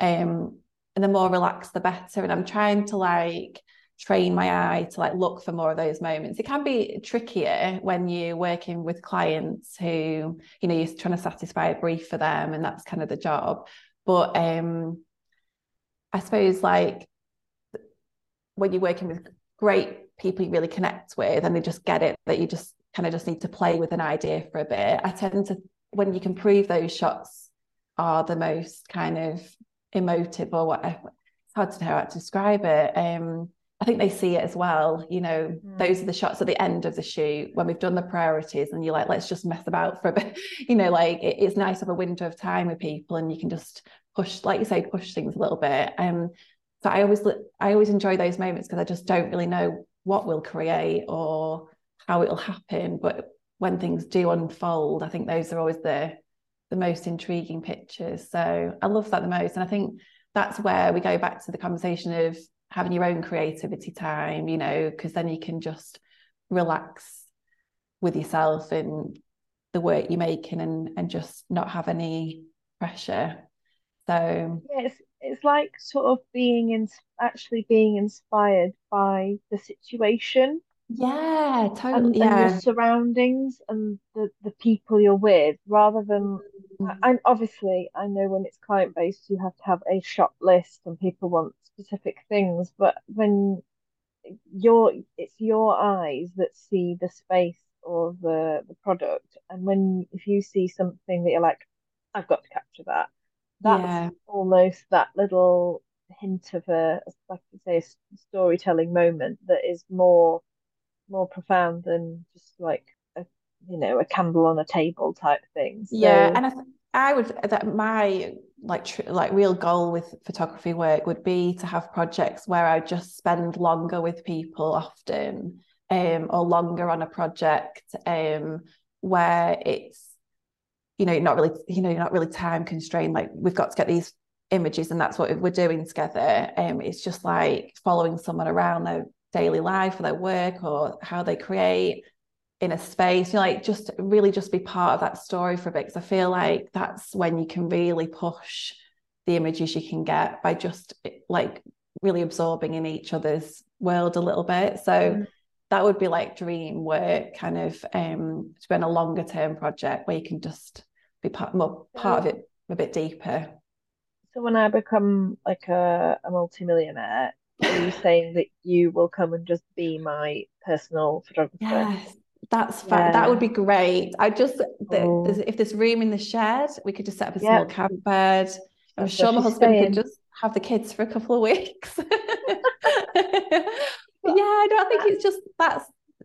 um and the more relaxed the better. And i'm trying to like train my eye to like look for more of those moments. It can be trickier when you're working with clients who you know you're trying to satisfy a brief for them and that's kind of the job. But um i suppose like when you're working with great people you really connect with and they just get it that you just kind of just need to play with an idea for a bit. I tend to, when you can prove those shots are the most kind of emotive or whatever, it's hard to know how to describe it. Um, I think they see it as well. You know, mm. those are the shots at the end of the shoot when we've done the priorities and you're like, let's just mess about for a bit. You know, like it, it's nice to have a window of time with people and you can just push, like you say, push things a little bit. Um, so I always, I always enjoy those moments because I just don't really know what we'll create or how it'll happen. But when things do unfold, I think those are always the the most intriguing pictures. So I love that the most. And I think that's where we go back to the conversation of having your own creativity time, you know, because then you can just relax with yourself and the work you're making and and just not have any pressure. So yeah, it's it's like sort of being in actually being inspired by the situation yeah, totally. And, yeah. and your surroundings and the, the people you're with rather than mm. and obviously I know when it's client based you have to have a shop list and people want specific things, but when your it's your eyes that see the space or the the product and when if you see something that you're like, I've got to capture that, that's yeah. almost that little hint of a like you say a storytelling moment that is more more profound than just like a you know a candle on a table type thing. So, yeah, and I, th- I would that my like tr- like real goal with photography work would be to have projects where I just spend longer with people often, um, or longer on a project, um, where it's you know not really you know not really time constrained. Like we've got to get these images and that's what we're doing together um it's just like following someone around their daily life or their work or how they create in a space, you know, like just really just be part of that story for a bit. Because I feel like that's when you can really push the images you can get by just like really absorbing in each other's world a little bit. So mm. that would be like dream work, kind of um to be on a longer term project where you can just be part more part of it a bit deeper. So when I become like a, a multimillionaire, are you saying that you will come and just be my personal photographer? Yes, that's fine. Yeah. That would be great. I just oh. there's, if there's room in the shed, we could just set up a small camp bed. I'm that's sure my husband saying. could just have the kids for a couple of weeks. yeah, I don't think it's just that's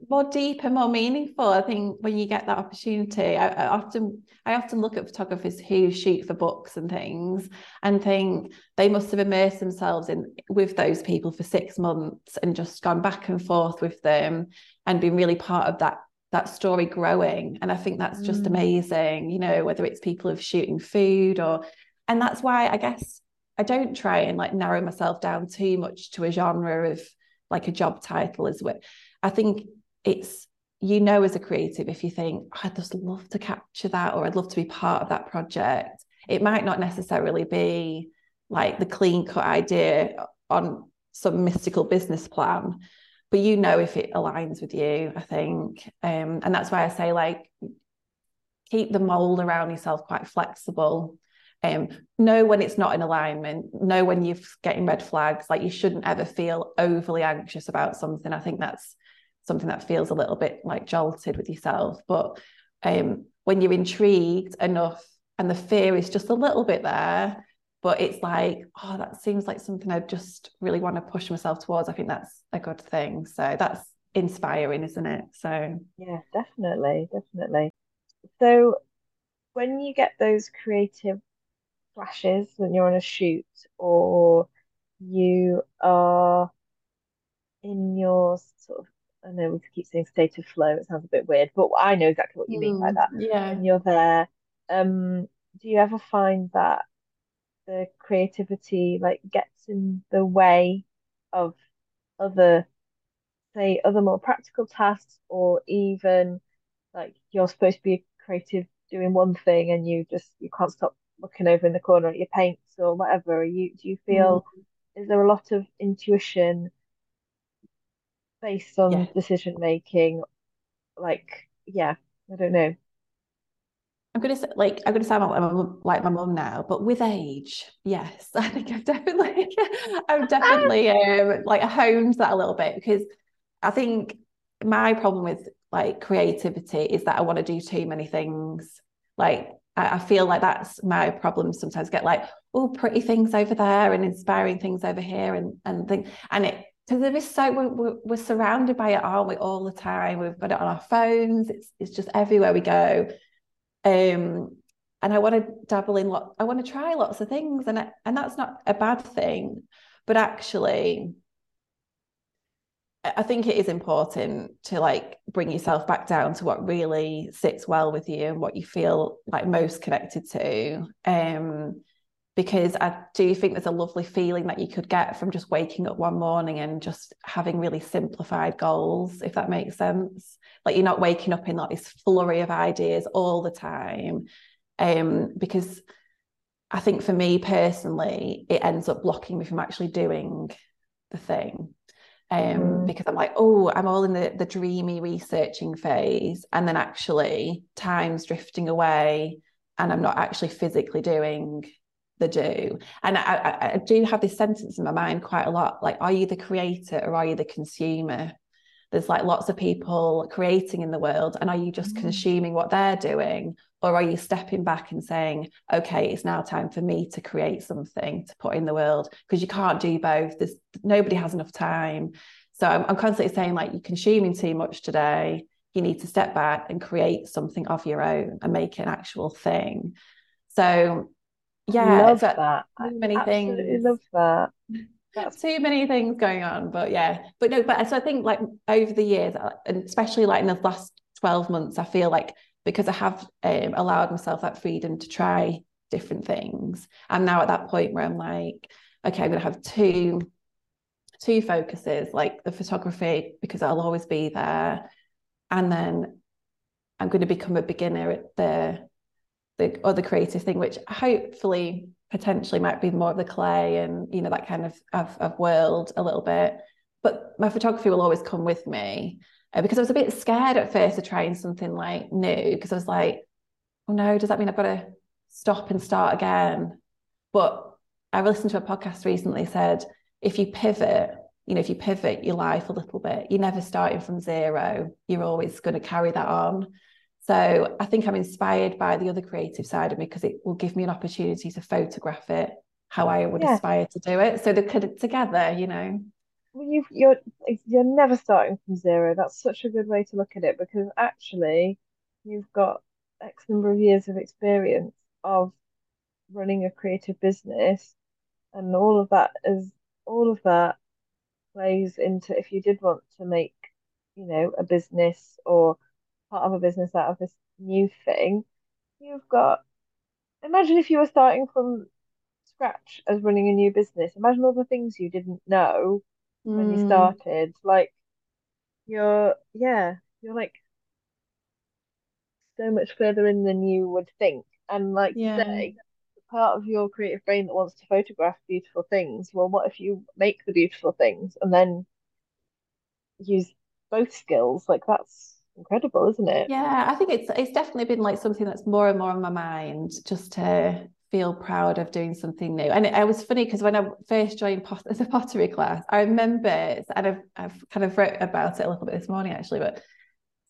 more deep and more meaningful. I think when you get that opportunity, I, I, often I often look at photographers who shoot for books and things and think they must have immersed themselves in with those people for six months and just gone back and forth with them and been really part of that that story growing. And I think that's just mm. amazing, you know, whether it's people of shooting food or and that's why I guess I don't try and like narrow myself down too much to a genre of like a job title as well. I think it's you know as a creative if you think I'd just love to capture that or I'd love to be part of that project. It might not necessarily be like the clean cut idea on some mystical business plan, but you know if it aligns with you, I think. Um, and that's why I say like keep the mold around yourself quite flexible um, know when it's not in alignment, know when you're getting red flags. Like you shouldn't ever feel overly anxious about something. I think that's something that feels a little bit like jolted with yourself. But um, when you're intrigued enough and the fear is just a little bit there, but it's like, oh, that seems like something I just really want to push myself towards. I think that's a good thing. So that's inspiring, isn't it? So, yeah, definitely, definitely. So, when you get those creative flashes when you're on a shoot or you are in your sort of I know we keep saying state of flow, it sounds a bit weird, but I know exactly what you mean by mm, that. Yeah. And you're there. Um, do you ever find that the creativity like gets in the way of other say other more practical tasks or even like you're supposed to be creative doing one thing and you just you can't stop looking over in the corner at your paints or whatever? Are you do you feel mm. is there a lot of intuition based on yeah. decision making? Like, yeah, I don't know. I'm gonna say, like I'm gonna sound like my mum, like my mum now, but with age, yes, I think I've definitely, I've definitely um, like honed that a little bit because I think my problem with like creativity is that I want to do too many things. Like I, I feel like that's my problem sometimes get like, oh, pretty things over there and inspiring things over here and and think and it because there is so we're, we're, surrounded by it aren't we all the time we've got it on our phones it's it's just everywhere we go um and I want to dabble in lot I want to try lots of things and I, and that's not a bad thing but actually I think it is important to like bring yourself back down to what really sits well with you and what you feel like most connected to. Um, because I do think there's a lovely feeling that you could get from just waking up one morning and just having really simplified goals, if that makes sense. Like you're not waking up in like this flurry of ideas all the time. Um, because I think for me personally, it ends up blocking me from actually doing the thing um, mm. because I'm like, oh, I'm all in the, the dreamy researching phase. And then actually, time's drifting away and I'm not actually physically doing the do. And I, I, I do have this sentence in my mind quite a lot like, are you the creator or are you the consumer? There's like lots of people creating in the world, and are you just mm. consuming what they're doing? Or are you stepping back and saying, okay, it's now time for me to create something to put in the world? Because you can't do both. There's nobody has enough time. So I'm, I'm constantly saying, like, you're consuming too much today. You need to step back and create something of your own and make it an actual thing. So yeah, love that. Too many I things. Love that. That's too many things going on, but yeah, but no, but so I think like over the years, uh, and especially like in the last 12 months, I feel like because I have um, allowed myself that freedom to try different things. I'm now at that point where I'm like, okay, I'm going to have two two focuses, like the photography because I'll always be there, and then I'm going to become a beginner at the the other creative thing, which hopefully potentially might be more of the clay and you know that kind of of, of world a little bit. But my photography will always come with me uh, because I was a bit scared at first of trying something like new because I was like, oh no, does that mean I've got to stop and start again? But I listened to a podcast recently said if you pivot, you know, if you pivot your life a little bit, you're never starting from zero. You're always going to carry that on. So I think I'm inspired by the other creative side of me because it will give me an opportunity to photograph it how I would yeah. aspire to do it. So they're together, you know. Well, you you're you're never starting from zero. That's such a good way to look at it because actually you've got X number of years of experience of running a creative business and all of that is all of that plays into if you did want to make, you know, a business or part of a business out of this new thing, you've got imagine if you were starting from scratch as running a new business. Imagine all the things you didn't know mm. when you hmm. started. Like you're yeah, you're like so much further in than you would think. And like yeah. say, part of your creative brain that wants to photograph beautiful things, well, what if you make the beautiful things and then use both skills? Like that's incredible, isn't it? Yeah, I think it's it's definitely been like something that's more and more on my mind just to feel proud of doing something new. And it, it was funny because when I first joined pot- the pottery class, I remember, and I've, I've kind of wrote about it a little bit this morning actually, but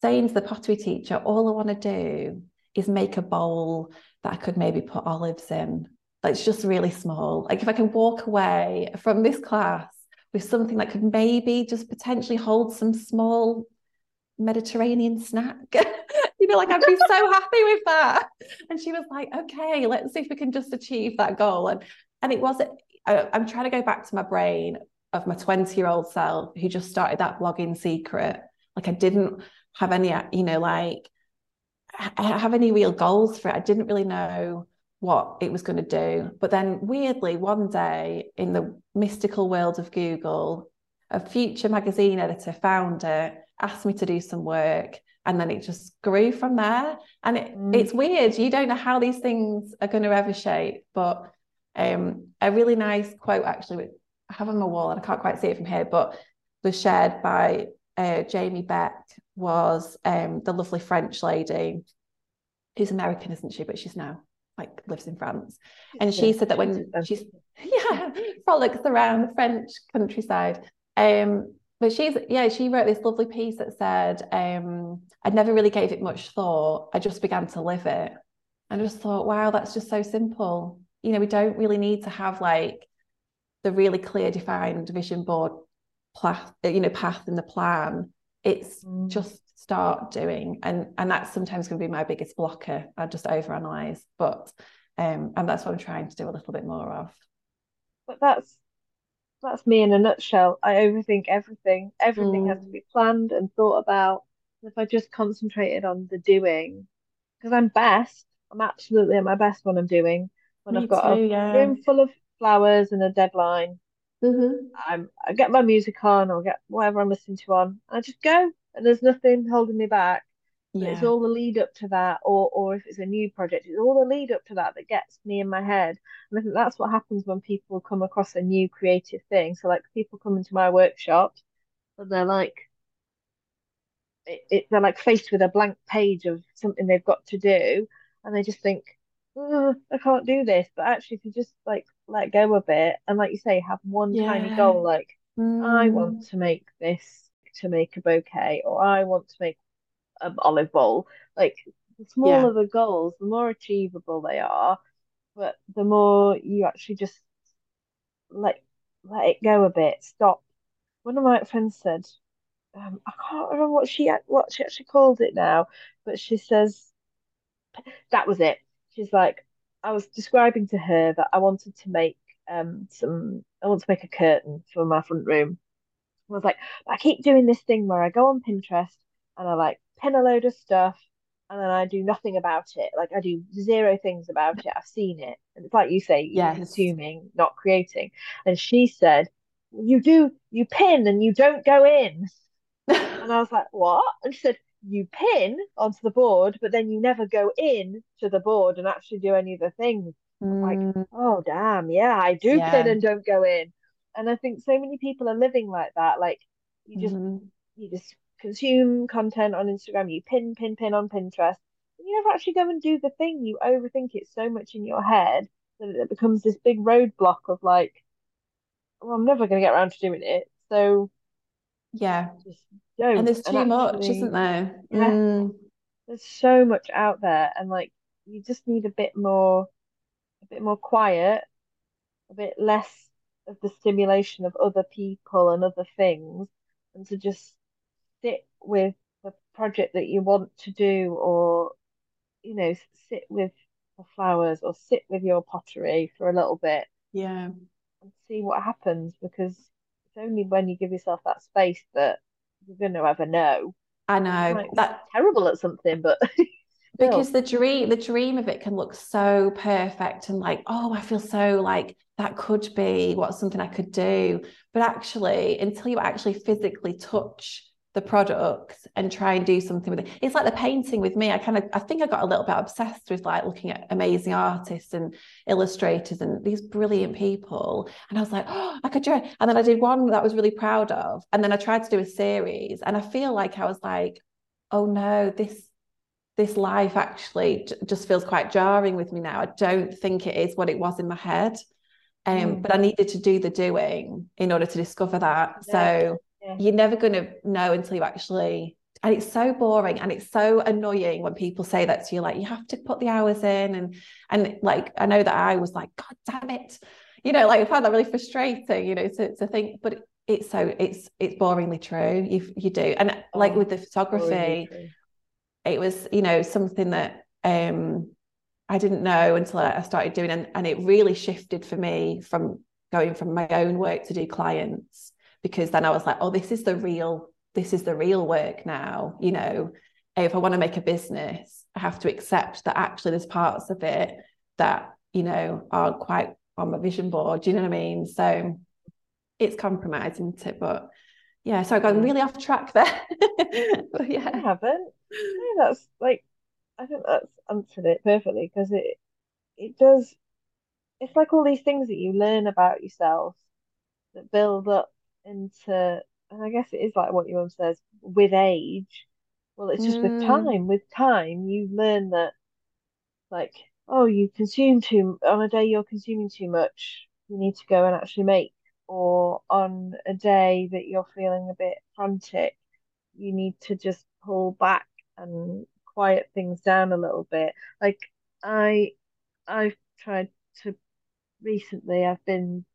saying to the pottery teacher, all I want to do is make a bowl that I could maybe put olives in. Like it's just really small. Like if I can walk away from this class with something that could maybe just potentially hold some small Mediterranean snack. you know, like I'd be so happy with that. And she was like, okay, let's see if we can just achieve that goal. And and it was I, I'm trying to go back to my brain of my 20 year old self who just started that blogging secret. Like I didn't have any, you know, like have any real goals for it. I didn't really know what it was going to do. But then weirdly, one day in the mystical world of Google, a future magazine editor found it asked me to do some work and then it just grew from there. And it, mm. it's weird you don't know how these things are going to ever shape but um, a really nice quote actually I have on my wall and I can't quite see it from here but was shared by uh, Jamie Beck was um, the lovely French lady who's American isn't she? But she's now like lives in France. And she said that when she's yeah frolics around the French countryside um but she's yeah she wrote this lovely piece that said um, i never really gave it much thought i just began to live it. And i just thought wow that's just so simple. You know we don't really need to have like the really clear defined vision board path you know path in the plan. It's mm. just start doing and and that's sometimes going to be my biggest blocker. I just overanalyze but um and that's what i'm trying to do a little bit more of. But that's that's me in a nutshell. I overthink everything. Everything mm. has to be planned and thought about. If I just concentrated on the doing, because I'm best, I'm absolutely at my best when I'm doing. When me I've got too, a yeah. room full of flowers and a deadline, mm-hmm. I'm I get my music on or get whatever I'm listening to on. I just go, and there's nothing holding me back. Yeah. It's all the lead up to that, or or if it's a new project, it's all the lead up to that that gets me in my head. And I think that's what happens when people come across a new creative thing. So like people come into my workshops and they're like, it, it, they're like faced with a blank page of something they've got to do, and they just think, oh, I can't do this. But actually, if you just like let go a bit and like you say, have one yeah. tiny goal, like mm. I want to make this to make a bouquet, or I want to make an olive bowl. Like the smaller yeah. the goals, the more achievable they are, but the more you actually just let let it go a bit. Stop. One of my friends said, um, I can't remember what she what she actually called it now, but she says that was it. She's like, I was describing to her that I wanted to make um some I want to make a curtain for my front room. I was like, I keep doing this thing where I go on Pinterest and I like pin a load of stuff and then I do nothing about it. Like I do zero things about it. I've seen it. And it's like you say, you're consuming, not creating. And she said, You do, you pin and you don't go in. and I was like, What? And she said, you pin onto the board, but then you never go in to the board and actually do any of the things. Mm. Like, oh damn, yeah, I do yeah. pin and don't go in. And I think so many people are living like that. Like you just mm-hmm. you just consume content on Instagram, you pin, pin, pin on Pinterest, and you never actually go and do the thing. You overthink it so much in your head that it becomes this big roadblock of like, well, I'm never going to get around to doing it. So yeah, and there's too and much, actually, isn't there? Yeah, mm. there's so much out there, and like you just need a bit more, a bit more quiet, a bit less of the stimulation of other people and other things, and to just sit with the project that you want to do, or you know, sit with the flowers, or sit with your pottery for a little bit. Yeah, and see what happens because it's only when you give yourself that space that you're going to ever know. I know that terrible at something, but because the dream, the dream of it can look so perfect and like, oh, I feel so like that could be what something I could do. But actually, until you actually physically touch the product and try and do something with it. It's like the painting with me. I kind of I think I got a little bit obsessed with like looking at amazing artists and illustrators and these brilliant people. And I was like, oh, I could do it. And then I did one that I was really proud of. And then I tried to do a series. And I feel like I was like, oh no, this this life actually just feels quite jarring with me now. I don't think it is what it was in my head. Um, mm. but I needed to do the doing in order to discover that. Yeah. So yeah. you're never going to know until you actually and it's so boring and it's so annoying when people say that to you like you have to put the hours in and and like i know that i was like god damn it you know like i found that really frustrating you know to, to think but it's so it's it's boringly true you you do and oh, like with the photography it was you know something that um i didn't know until i started doing and, and it really shifted for me from going from my own work to do clients because then I was like, oh, this is the real, this is the real work now. You know, if I want to make a business, I have to accept that actually there's parts of it that, you know, aren't quite on my vision board. Do you know what I mean? So it's compromising it? But yeah, so I've gone really off track there. but yeah. I haven't. No, that's like I think that's answered it perfectly because it it does it's like all these things that you learn about yourself that build up into, and I guess it is like what your mum says, with age. Well, it's just mm. with time. With time, you learn that, like, oh, you consume too on a day you're consuming too much. You need to go and actually make, or on a day that you're feeling a bit frantic, you need to just pull back and quiet things down a little bit. Like I, I've tried to recently. I've been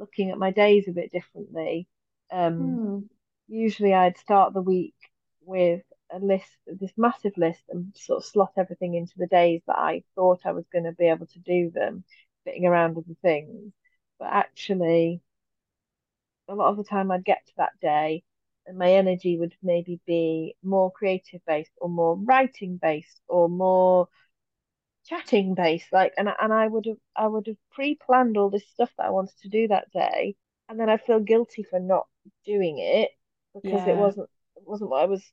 looking at my days a bit differently. Um, mm. Usually, I'd start the week with a list, this massive list, and sort of slot everything into the days that I thought I was going to be able to do them, fitting around other things. But actually, a lot of the time, I'd get to that day, and my energy would maybe be more creative based, or more writing based, or more chatting based like and and I would have I would have pre-planned all this stuff that I wanted to do that day and then I feel guilty for not doing it because yeah. it wasn't it wasn't what I was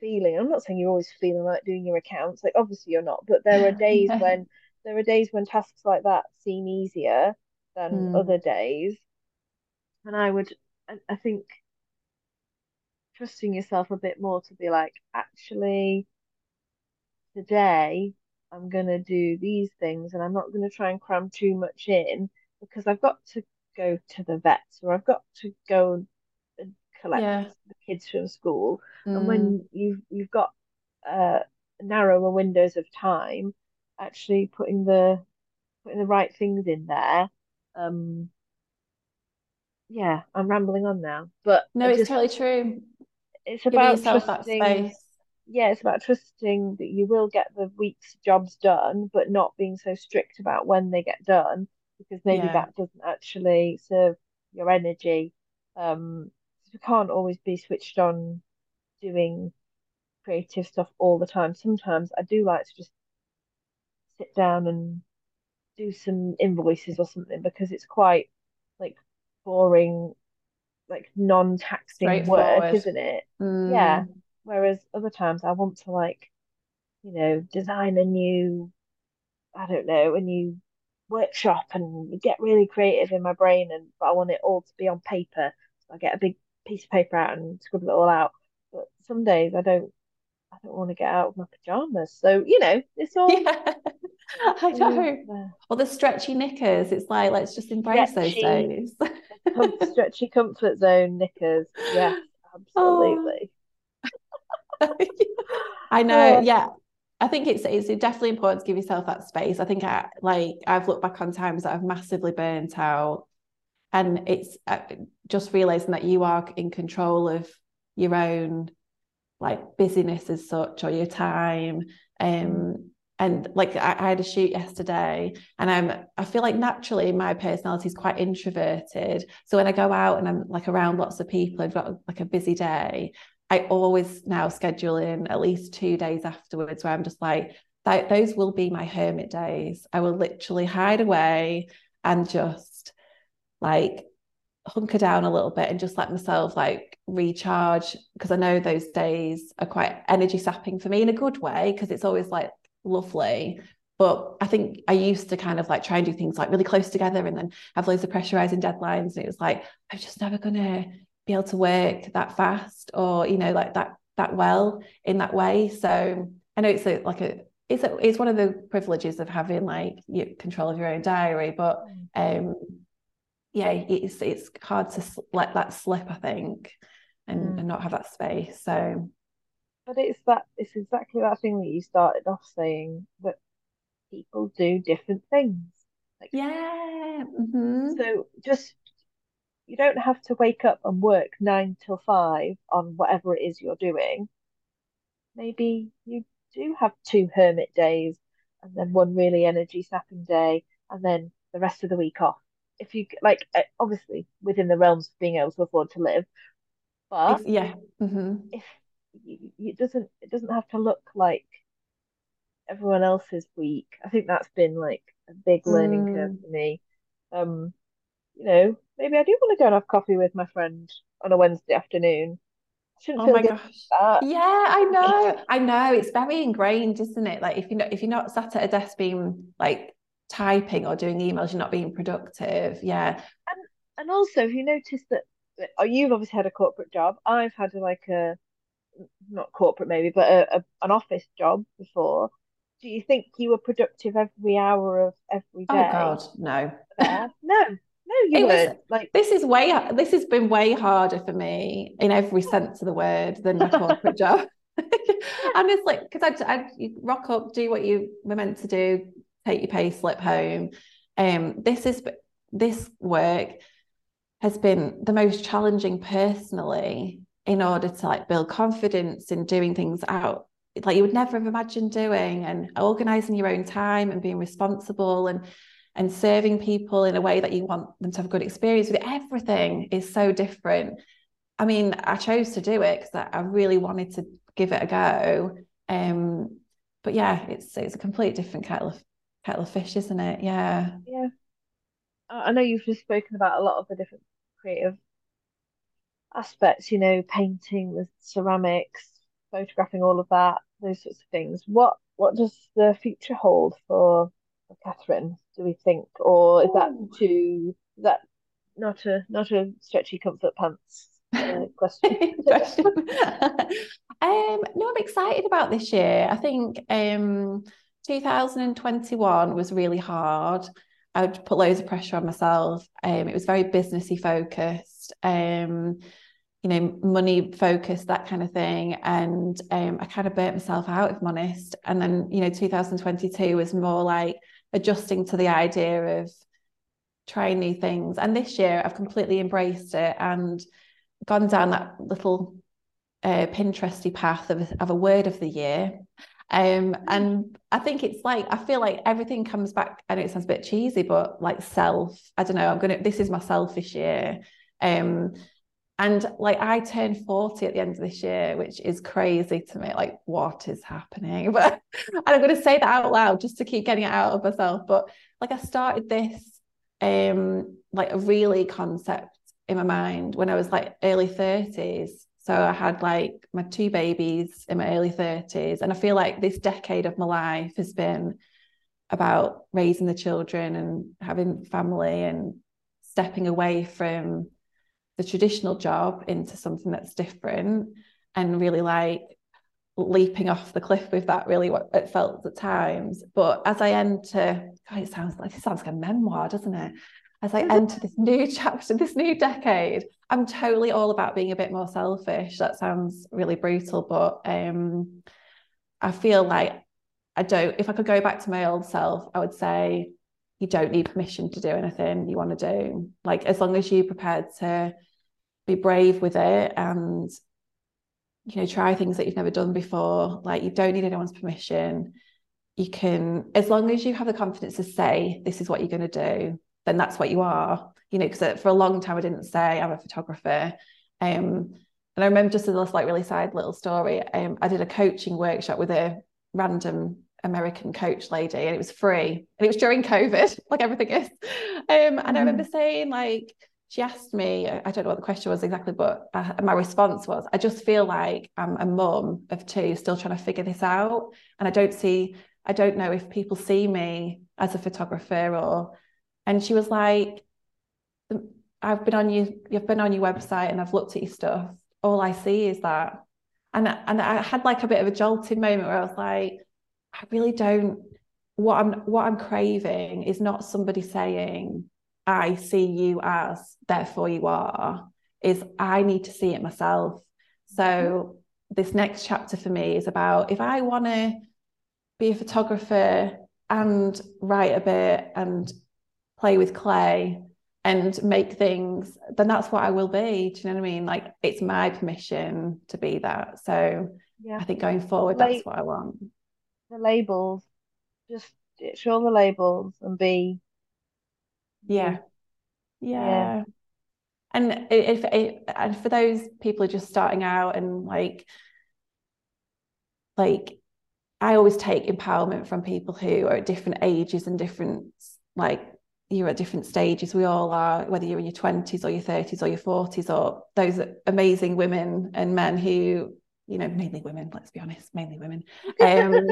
feeling. I'm not saying you're always feeling like doing your accounts like obviously you're not but there are days when there are days when tasks like that seem easier than mm. other days and I would I, I think trusting yourself a bit more to be like actually today I'm going to do these things and I'm not going to try and cram too much in because I've got to go to the vets or I've got to go and collect yeah. the kids from school. Mm. And when mm. you've you've got uh, narrower windows of time, actually putting the putting the right things in there. Um, yeah, I'm rambling on now, but no, it's just, totally true. It's about trusting yeah, it's about trusting that you will get the week's jobs done, but not being so strict about when they get done because maybe yeah. that doesn't actually serve your energy. Um, you can't always be switched on doing creative stuff all the time. Sometimes I do like to just sit down and do some invoices or something because it's quite like boring, like non-taxing work, isn't it? Mm. Yeah Whereas other times I want to like, you know, design a new, I don't know, a new workshop and get really creative in my brain and but I want it all to be on paper. So I get a big piece of paper out and scribble it all out. But some days I don't I don't want to get out of my pajamas. So, you know, it's all yeah. I know. Or the stretchy knickers. It's like let's just embrace stretchy, those days. stretchy comfort zone knickers. Yes, oh, absolutely. Oh. I know. Yeah. I think it's it's definitely important to give yourself that space. I think I like I've looked back on times that I've massively burnt out, and it's uh, just realizing that you are in control of your own like busyness as such or your time. Um, and like I, I, had a shoot yesterday and i'm i feel like naturally my personality is quite introverted so when i go out and i'm like around lots of people i've got like a busy day i always now schedule in at least two days afterwards where i'm just like those will be my hermit days i will literally hide away and just like hunker down a little bit and just let myself like recharge because I know those days are quite energy sapping for me in a good way because it's always like lovely. But I think I used to kind of like try and do things like really close together and then have loads of pressurizing deadlines. And it was like, I'm just never gonna be able to work that fast or, you know, like that that well in that way. So I know it's a, like a it's a, it's one of the privileges of having like your control of your own diary, but mm. um yeah, it's it's hard to let that slip, I think, and, mm. and not have that space. So but it's that it's exactly that thing that you started off saying that people do different things. Like, yeah. Mm-hmm. So just you don't have to wake up and work nine till five on whatever it is you're doing. Maybe you do have two hermit days and then one really energy sapping day and then the rest of the week off. If you like, eh, obviously within the realms of being able to afford to live, but yeah, mm-hmm. if it doesn't it doesn't have to look like everyone else's week. I think that's been like a big learning mm. curve for me. Um, you know, maybe I do want to go and have coffee with my friend on a Wednesday afternoon. oh my gosh. Yeah, I know. I know. It's very ingrained, isn't it? Like if you're not if you're not sat at a desk being like typing or doing emails, you're not being productive. Yeah. And and also if you notice that oh, you've obviously had a corporate job. I've had like a not corporate maybe, but a, a, an office job before, do you think you were productive every hour of every oh. Oh God, no. no, no, you. Was, like this is way this has been way harder for me in every sense of the word than my corporate job. I'm just like because I I rock up, do what you were meant to do, take your pay slip home. Um, this is this work has been the most challenging personally in order to like build confidence in doing things out like you would never have imagined doing and organizing your own time and being responsible and and serving people in a way that you want them to have a good experience with. Everything is so different. I mean i chose to do it because I, really wanted to give it a go. Um but yeah it's it's a completely different kettle of kettle of fish isn't it? Yeah. Yeah. I know you've just spoken about a lot of the different creative aspects, you know, painting with ceramics, photographing, all of that, those sorts of things. What what does the future hold for, for Kathryn? Do we think, or is that too is that not a not a stretchy comfort pants uh, question? question. um, no, I'm excited about this year. I think um, 2021 was really hard. I would put loads of pressure on myself. Um, it was very businessy focused. Um, you know, money focused, that kind of thing. And um, I kind of burnt myself out, if I'm honest. And then, you know, 2022 was more like adjusting to the idea of trying new things. And this year I've completely embraced it and gone down that little uh, Pinteresty path of, of a word of the year. Um, and I think it's like I feel like everything comes back. I know it sounds a bit cheesy, but like self. I don't know. I'm gonna. This is my selfish year. Um, and like I turned 40 at the end of this year, which is crazy to me. Like, what is happening? But I'm going to say that out loud just to keep getting it out of myself. But like I started this um like a really concept in my mind when I was like early 30s. So I had like my two babies in my early 30s. And I feel like this decade of my life has been about raising the children and having family and stepping away from the traditional job into something that's different and really like leaping off the cliff with that really what it felt at times. But as i enter God, it sounds like it sounds like a memoir doesn't it? As i enter this new chapter this new decade i'm totally all about being a bit more selfish. That sounds really brutal but um i feel like I don't, if I could go back to my old self, I would say you don't need permission to do anything you want to do. Like, as long as you're prepared to be brave with it and, you know, try things that you've never done before, like, you don't need anyone's permission. You can, as long as you have the confidence to say, this is what you're going to do, then that's what you are. You know, because for a long time, I didn't say I'm a photographer. Um, and I remember just a like really side little story, um, I did a coaching workshop with a random American coach lady and it was free and it was during COVID, like everything is. Um, and mm. I remember saying, like, she asked me, I don't know what the question was exactly, but uh, my response was, I just feel like I'm a mum of two still trying to figure this out. And I don't see, I don't know if people see me as a photographer or, and she was like, I've been on you, you've been on your website and I've looked at your stuff. All I see is that and and I had like a bit of a jolting moment where I was like, I really don't. What I'm what I'm craving is not somebody saying, "I see you as, therefore you are." Is I need to see it myself. So mm-hmm. this next chapter for me is about if I want to be a photographer and write a bit and play with clay and make things, then that's what I will be. Do you know what I mean? Like it's my permission to be that. So yeah. I think going forward, that's what I want. The labels, just ditch all the labels and be. Yeah. Yeah. yeah. And if, if and for those people who are just starting out and like, like I always take empowerment from people who are at different ages and different like you're at different stages. We all are, whether you're in your 20s or your 30s or your 40s, or those amazing women and men who, you know, mainly women, let's be honest, mainly women, um,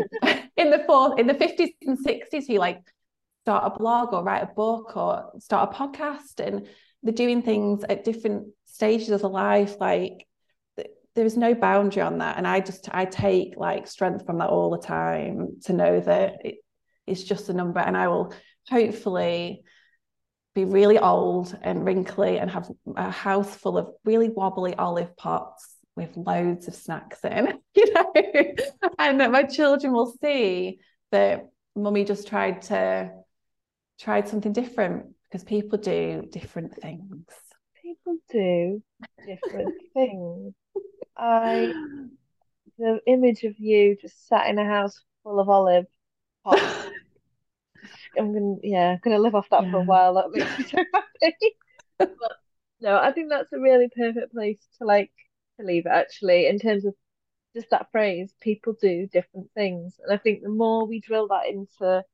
in the fourth, in the 50s and 60s who like start a blog or write a book or start a podcast and they're doing things at different stages of the life. Like there is no boundary on that. And I just, I take like strength from that all the time to know that it, it's just a number and I will hopefully be really old and wrinkly and have a house full of really wobbly olive pots with loads of snacks in, you know, and that my children will see that mummy just tried to tried something different because people do different things. People do different things. I the image of you just sat in a house full of olive pots I'm gonna yeah, gonna live off that yeah. for a while. That makes me so happy. but no, I think that's a really perfect place to like leave it actually in terms of just that phrase, people do different things. And I think the more we drill that into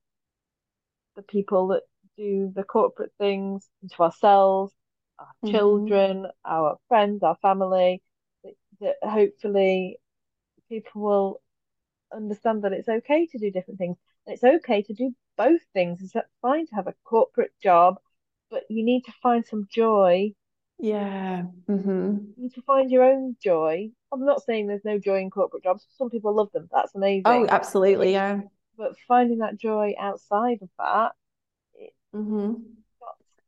the people that do the corporate things, into ourselves, our mm-hmm. children, our friends, our family, that, that hopefully people will understand that it's okay to do different things. And it's okay to do both things. It's fine to have a corporate job, but you need to find some joy. Yeah. Mm-hmm. You need to find your own joy. I'm not saying there's no joy in corporate jobs. Some people love them. That's amazing. Oh, absolutely. Yeah. But finding that joy outside of that, it, mm-hmm.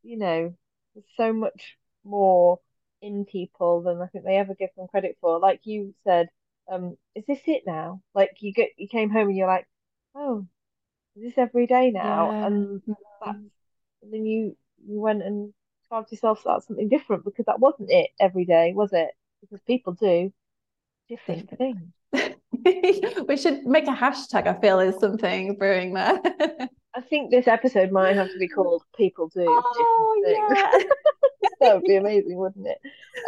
you know, there's so much more in people than I think they ever give them credit for. Like you said, um, is this it now? Like you get you came home and you're like, oh, is this every day now? Yeah. And that's, and then you you went and carved yourself out something different because that wasn't it every day, was it? Because people do different things. we should make a hashtag. I feel is something brewing there. I think this episode might have to be called "People Do oh, Different yeah. That would be amazing, wouldn't it?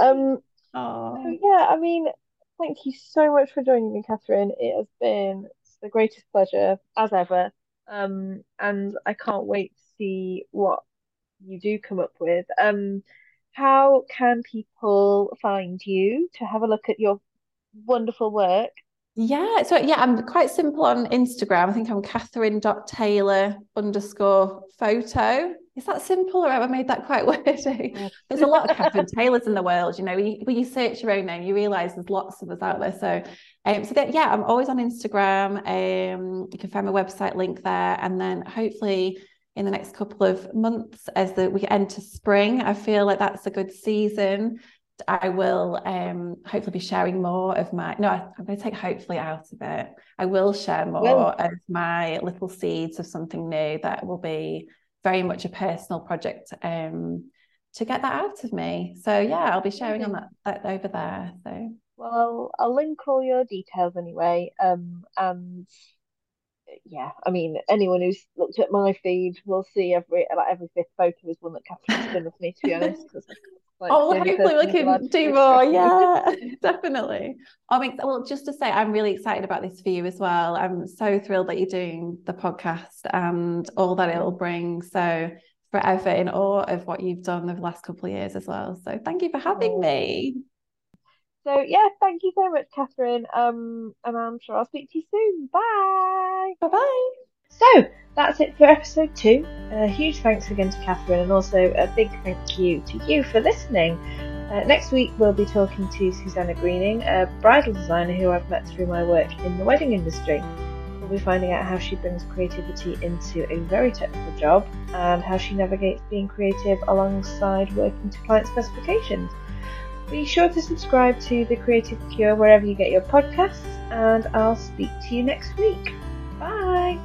Um, oh. So yeah, I mean, thank you so much for joining me, Kathryn. It has been the greatest pleasure as ever. Um, and I can't wait to see what you do come up with. Um, how can people find you to have a look at your wonderful work? Yeah, so yeah, I'm quite simple on Instagram. I think I'm Kathryn.Taylor underscore photo. Is that simple or have I made that quite wordy? There's a lot of Kathryn Taylors in the world, you know. When you, when you search your own name, you realise there's lots of us out there. So um, so that yeah, I'm always on Instagram. Um, you can find my website link there, and then hopefully in the next couple of months as the, we enter spring. I feel like that's a good season. I will um, hopefully be sharing more of my no, I'm going to take hopefully out of it. I will share more well, of my little seeds of something new that will be very much a personal project um, to get that out of me. So yeah, I'll be sharing on that, that over there. So well, I'll, I'll link all your details anyway. Um, and yeah, I mean, anyone who's looked at my feed will see every like every fifth photo is one that Kathryn's done of me. To be honest, like, oh, hopefully we can do more. Yeah, definitely. Oh, I mean, well, just to say, I'm really excited about this for you as well. I'm so thrilled that you're doing the podcast and all that it'll bring. So forever in awe of what you've done over the last couple of years as well. So thank you for having oh. me. So yeah, thank you so much, Kathryn. Um, and I'm sure I'll speak to you soon. Bye. Bye bye. So that's it for episode two. A huge thanks again to Kathryn, and also a big thank you to you for listening. Uh, next week, we'll be talking to Susanna Greening, a bridal designer who I've met through my work in the wedding industry. We'll be finding out how she brings creativity into a very technical job and how she navigates being creative alongside working to client specifications. Be sure to subscribe to The Creative Cure wherever you get your podcasts, and I'll speak to you next week. Bye!